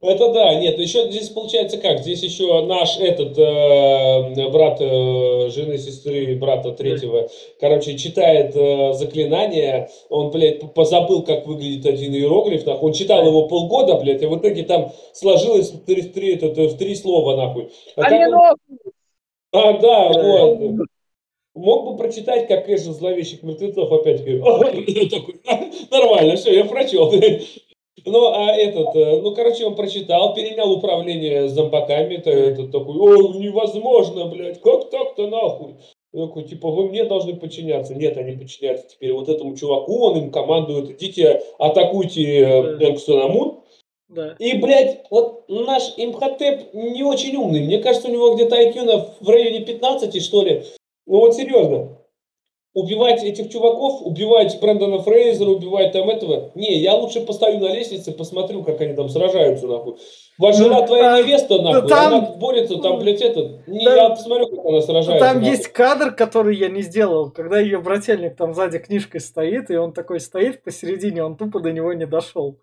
B: это да, нет, еще здесь получается как, здесь еще наш этот э, брат э, жены, сестры, брата третьего, короче, читает э, заклинание, он, блядь, позабыл, как выглядит один иероглиф, нахуй, он читал его полгода, блядь, и в итоге там сложилось в три, в три- это- в три слова, нахуй. А,
C: А
B: он- а, Да. вот. Мог бы прочитать, как из зловещих мертвецов опять говорю. Такой, Нормально, все, я прочел. Ну, а этот, э, ну, короче, он прочитал, перенял управление зомбаками, это, этот такой, о, невозможно, блядь, как так-то нахуй? Такой, типа, вы мне должны подчиняться. Нет, они подчиняются теперь вот этому чуваку, он им командует, идите, атакуйте э,
A: Да. Да.
B: И, блядь, вот наш Имхотеп не очень умный. Мне кажется, у него где-то IQ в районе 15, что ли. Ну вот серьезно. убивать этих чуваков, убивать Брэндона Фрейзера, убивать там этого. Не, я лучше постою на лестнице, посмотрю, как они там сражаются, нахуй. Ваша жена твоя
A: а,
B: невеста, нахуй,
A: там-
B: она борется, там, блядь, это. Не,
A: Да.
B: я посмотрю, как она сражается.
A: Там
B: нахуй.
A: есть кадр, который я не сделал, когда ее брательник там сзади книжкой стоит, и он такой стоит посередине, он тупо до него не дошел.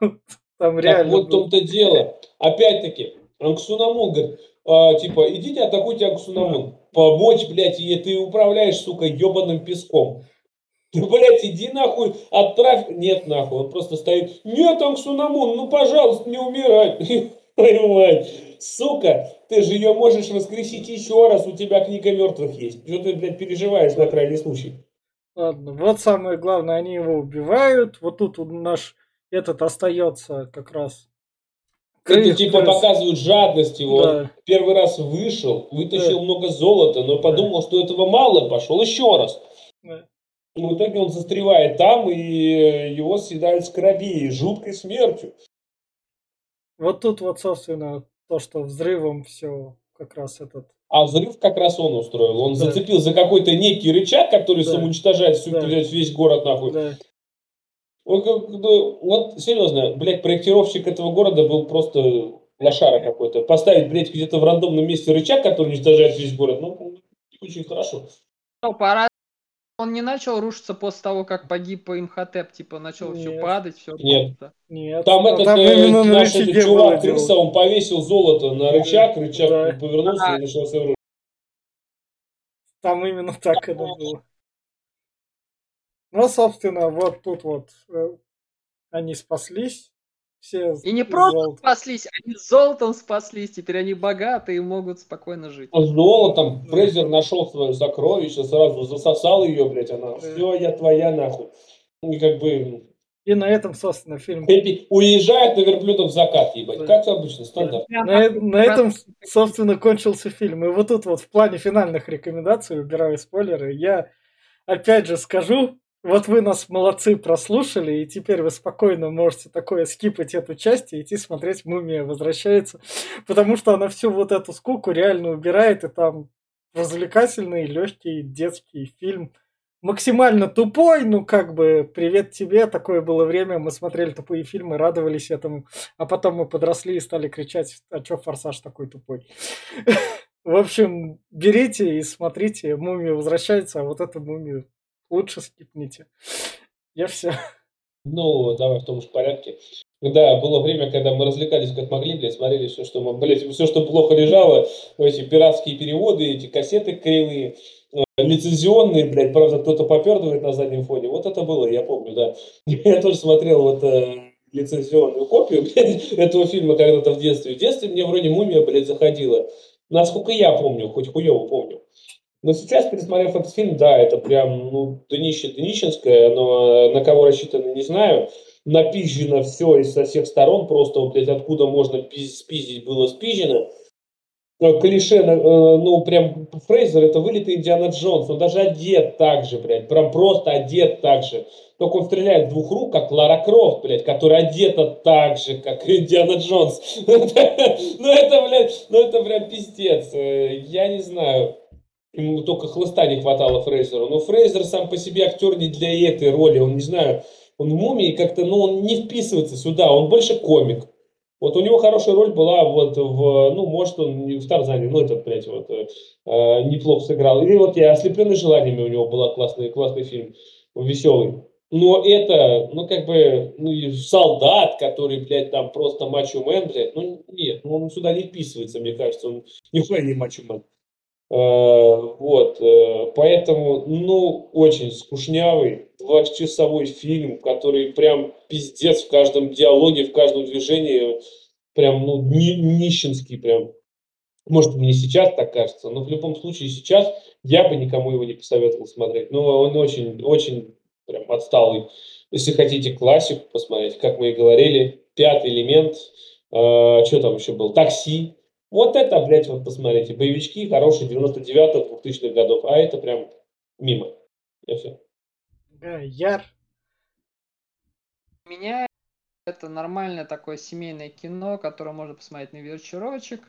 A: Там реально.
B: вот в том-то дело. Опять-таки, Анксунамун говорит, а, типа, идите атакуйте Анксунамун. Помочь, блядь, и ты управляешь, сука, ебаным песком. Ты, блядь, иди нахуй, отправь. Нет, нахуй, он просто стоит. Нет, Анксунамун, ну, пожалуйста, не умирай. Мать. Сука, ты же ее можешь воскресить еще раз, у тебя книга мертвых есть. Что ты, блядь, переживаешь на крайний случай?
A: Ладно, вот самое главное, они его убивают. Вот тут наш этот остается как раз.
B: Это
A: Крыс-
B: типа
A: крыс.
B: показывают жадность его.
A: Да.
B: первый раз вышел, вытащил много золота, но подумал, что этого мало, пошел еще раз.
A: Да.
B: И в итоге он застревает там, и его съедают скоробеи жуткой смертью.
A: Вот тут вот, собственно, то, что взрывом все как раз этот.
B: А взрыв как раз он устроил. Он
A: Да.
B: зацепил за какой-то некий рычаг, который
A: Да.
B: самоуничтожает всю,
A: Да.
B: весь город нахуй.
A: Да.
B: Вот серьезно, блядь, проектировщик этого города был просто лошара какой-то. Поставить, блядь, где-то в рандомном месте рычаг, который уничтожает весь город, ну, очень хорошо.
C: Ну, пора. Он не начал рушиться после того, как погиб Имхотеп, типа начал все
A: Нет.
C: падать, все.
B: Нет.
A: Нет.
B: Там этот
A: там
B: э, наш этот чувак, крыса, он повесил золото на рычаг, рычаг
A: Да.
B: повернулся
C: А.
B: и начался взрыв.
A: Там именно так это было. Ну, собственно, вот тут вот э, они спаслись. Все
C: И не просто
A: золота.
C: спаслись, они золотом спаслись, теперь они богаты и могут спокойно жить.
B: С золотом Фрейзер нашел свое сокровище, сразу засосал ее, блядь, она,
A: Да.
B: все, я твоя, нахуй. И как бы
A: И на этом, собственно, фильм.
B: Уезжает на верблюдах в закат, ебать.
A: Да.
B: Как обычно, стандарт.
A: На, на этом, собственно, кончился фильм. И вот тут вот в плане финальных рекомендаций, убираю спойлеры, я опять же скажу, вот вы нас молодцы прослушали, и теперь вы спокойно можете такое скипать эту часть и идти смотреть «Мумия возвращается», потому что она всю вот эту скуку реально убирает, и там развлекательный, легкий детский фильм. Максимально тупой, ну как бы привет тебе, такое было время, мы смотрели тупые фильмы, радовались этому, а потом мы подросли и стали кричать, а чё форсаж такой тупой. В общем, берите и смотрите, мумия возвращается, а вот эту мумию лучше скипните. Я все.
B: Ну, давай в том же порядке. Да, было время, когда мы развлекались как могли, блядь, смотрели все, что мы, блядь, все, что плохо лежало, эти пиратские переводы, эти кассеты кривые, э, лицензионные, блядь, правда, кто-то попердывает на заднем фоне. Вот это было, я помню, да. Я тоже смотрел вот э, лицензионную копию, блядь, этого фильма когда-то в детстве. В детстве мне вроде мумия, блядь, заходила. Насколько я помню, хоть хуево помню. Но сейчас, пересмотрев этот фильм, да, это прям, ну, днище днищенское, но на кого рассчитано, не знаю. Напизжено все из со всех сторон, просто, блядь, откуда можно пиз- спиздить, было спизжено. Э, Клише, э, ну, прям Фрейзер, это вылитый Индиана Джонс, он даже одет так же, блядь, прям просто одет так же. Только он стреляет двух рук, как Лара Крофт, блядь, которая одета так же, как Индиана Джонс. Ну это, блядь, ну это прям пиздец. Э, Я не знаю. Ему только хлыста не хватало Фрейзеру. Но Фрейзер сам по себе актер не для этой роли. Он, не знаю, он в «Мумии» как-то, ну, он не вписывается сюда. Он больше комик. Вот у него хорошая роль была вот в, ну, может, он не в Тарзане, ну, этот, блядь, вот, э, э, неплохо сыграл. Или вот я «Ослепленный желаниями» у него был классный, классный фильм, веселый. Но это, ну, как бы, ну, и солдат, который, блядь, там просто мачо-мен, блядь, ну, нет, ну, он сюда не вписывается, мне кажется, он нихуя не мачо-мен. Э, Вот, э, поэтому, ну, очень скучнявый, двухчасовой фильм, который прям пиздец в каждом диалоге, в каждом движении, прям, ну, ни- нищенский прям. Может, мне сейчас так кажется, но в любом случае сейчас я бы никому его не посоветовал смотреть. Но он очень, очень прям отсталый. Если хотите классику посмотреть, как мы и говорили, пятый элемент, что там еще был, такси. Вот это, блядь, вот посмотрите, боевички хорошие 99-х, 2000-х годов, а это прям мимо. И всё.
A: Да, Яр.
C: У меня это нормальное такое семейное кино, которое можно посмотреть на вечерочек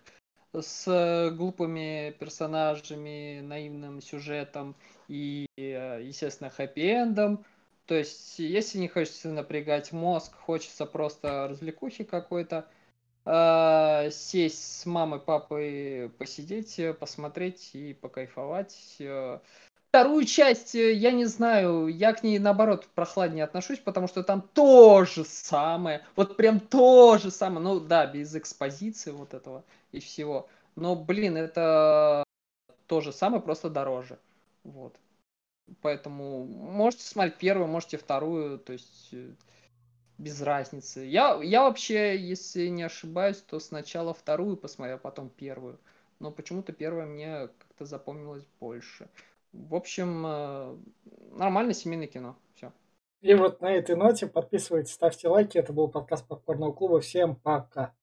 C: с э, глупыми персонажами, наивным сюжетом и, э, естественно, хэппи-эндом. То есть, если не хочется напрягать мозг, хочется просто развлекухи какой-то, э, сесть с мамой, папой, посидеть, э, посмотреть и покайфовать. Вторую часть, я не знаю, я к ней наоборот прохладнее отношусь, потому что там то же самое, вот прям то же самое, ну да, без экспозиции вот этого и всего. Но, блин, это то же самое, просто дороже. Вот. Поэтому можете смотреть первую, можете вторую, то есть э, без разницы. Я, я вообще, если не ошибаюсь, то сначала вторую посмотрел, а потом первую. Но почему-то первая мне как-то запомнилась больше. В общем, э, нормальное семейное кино. Все.
A: И вот на этой ноте подписывайтесь, ставьте лайки. Это был подкаст Попкорного клуба. Всем пока.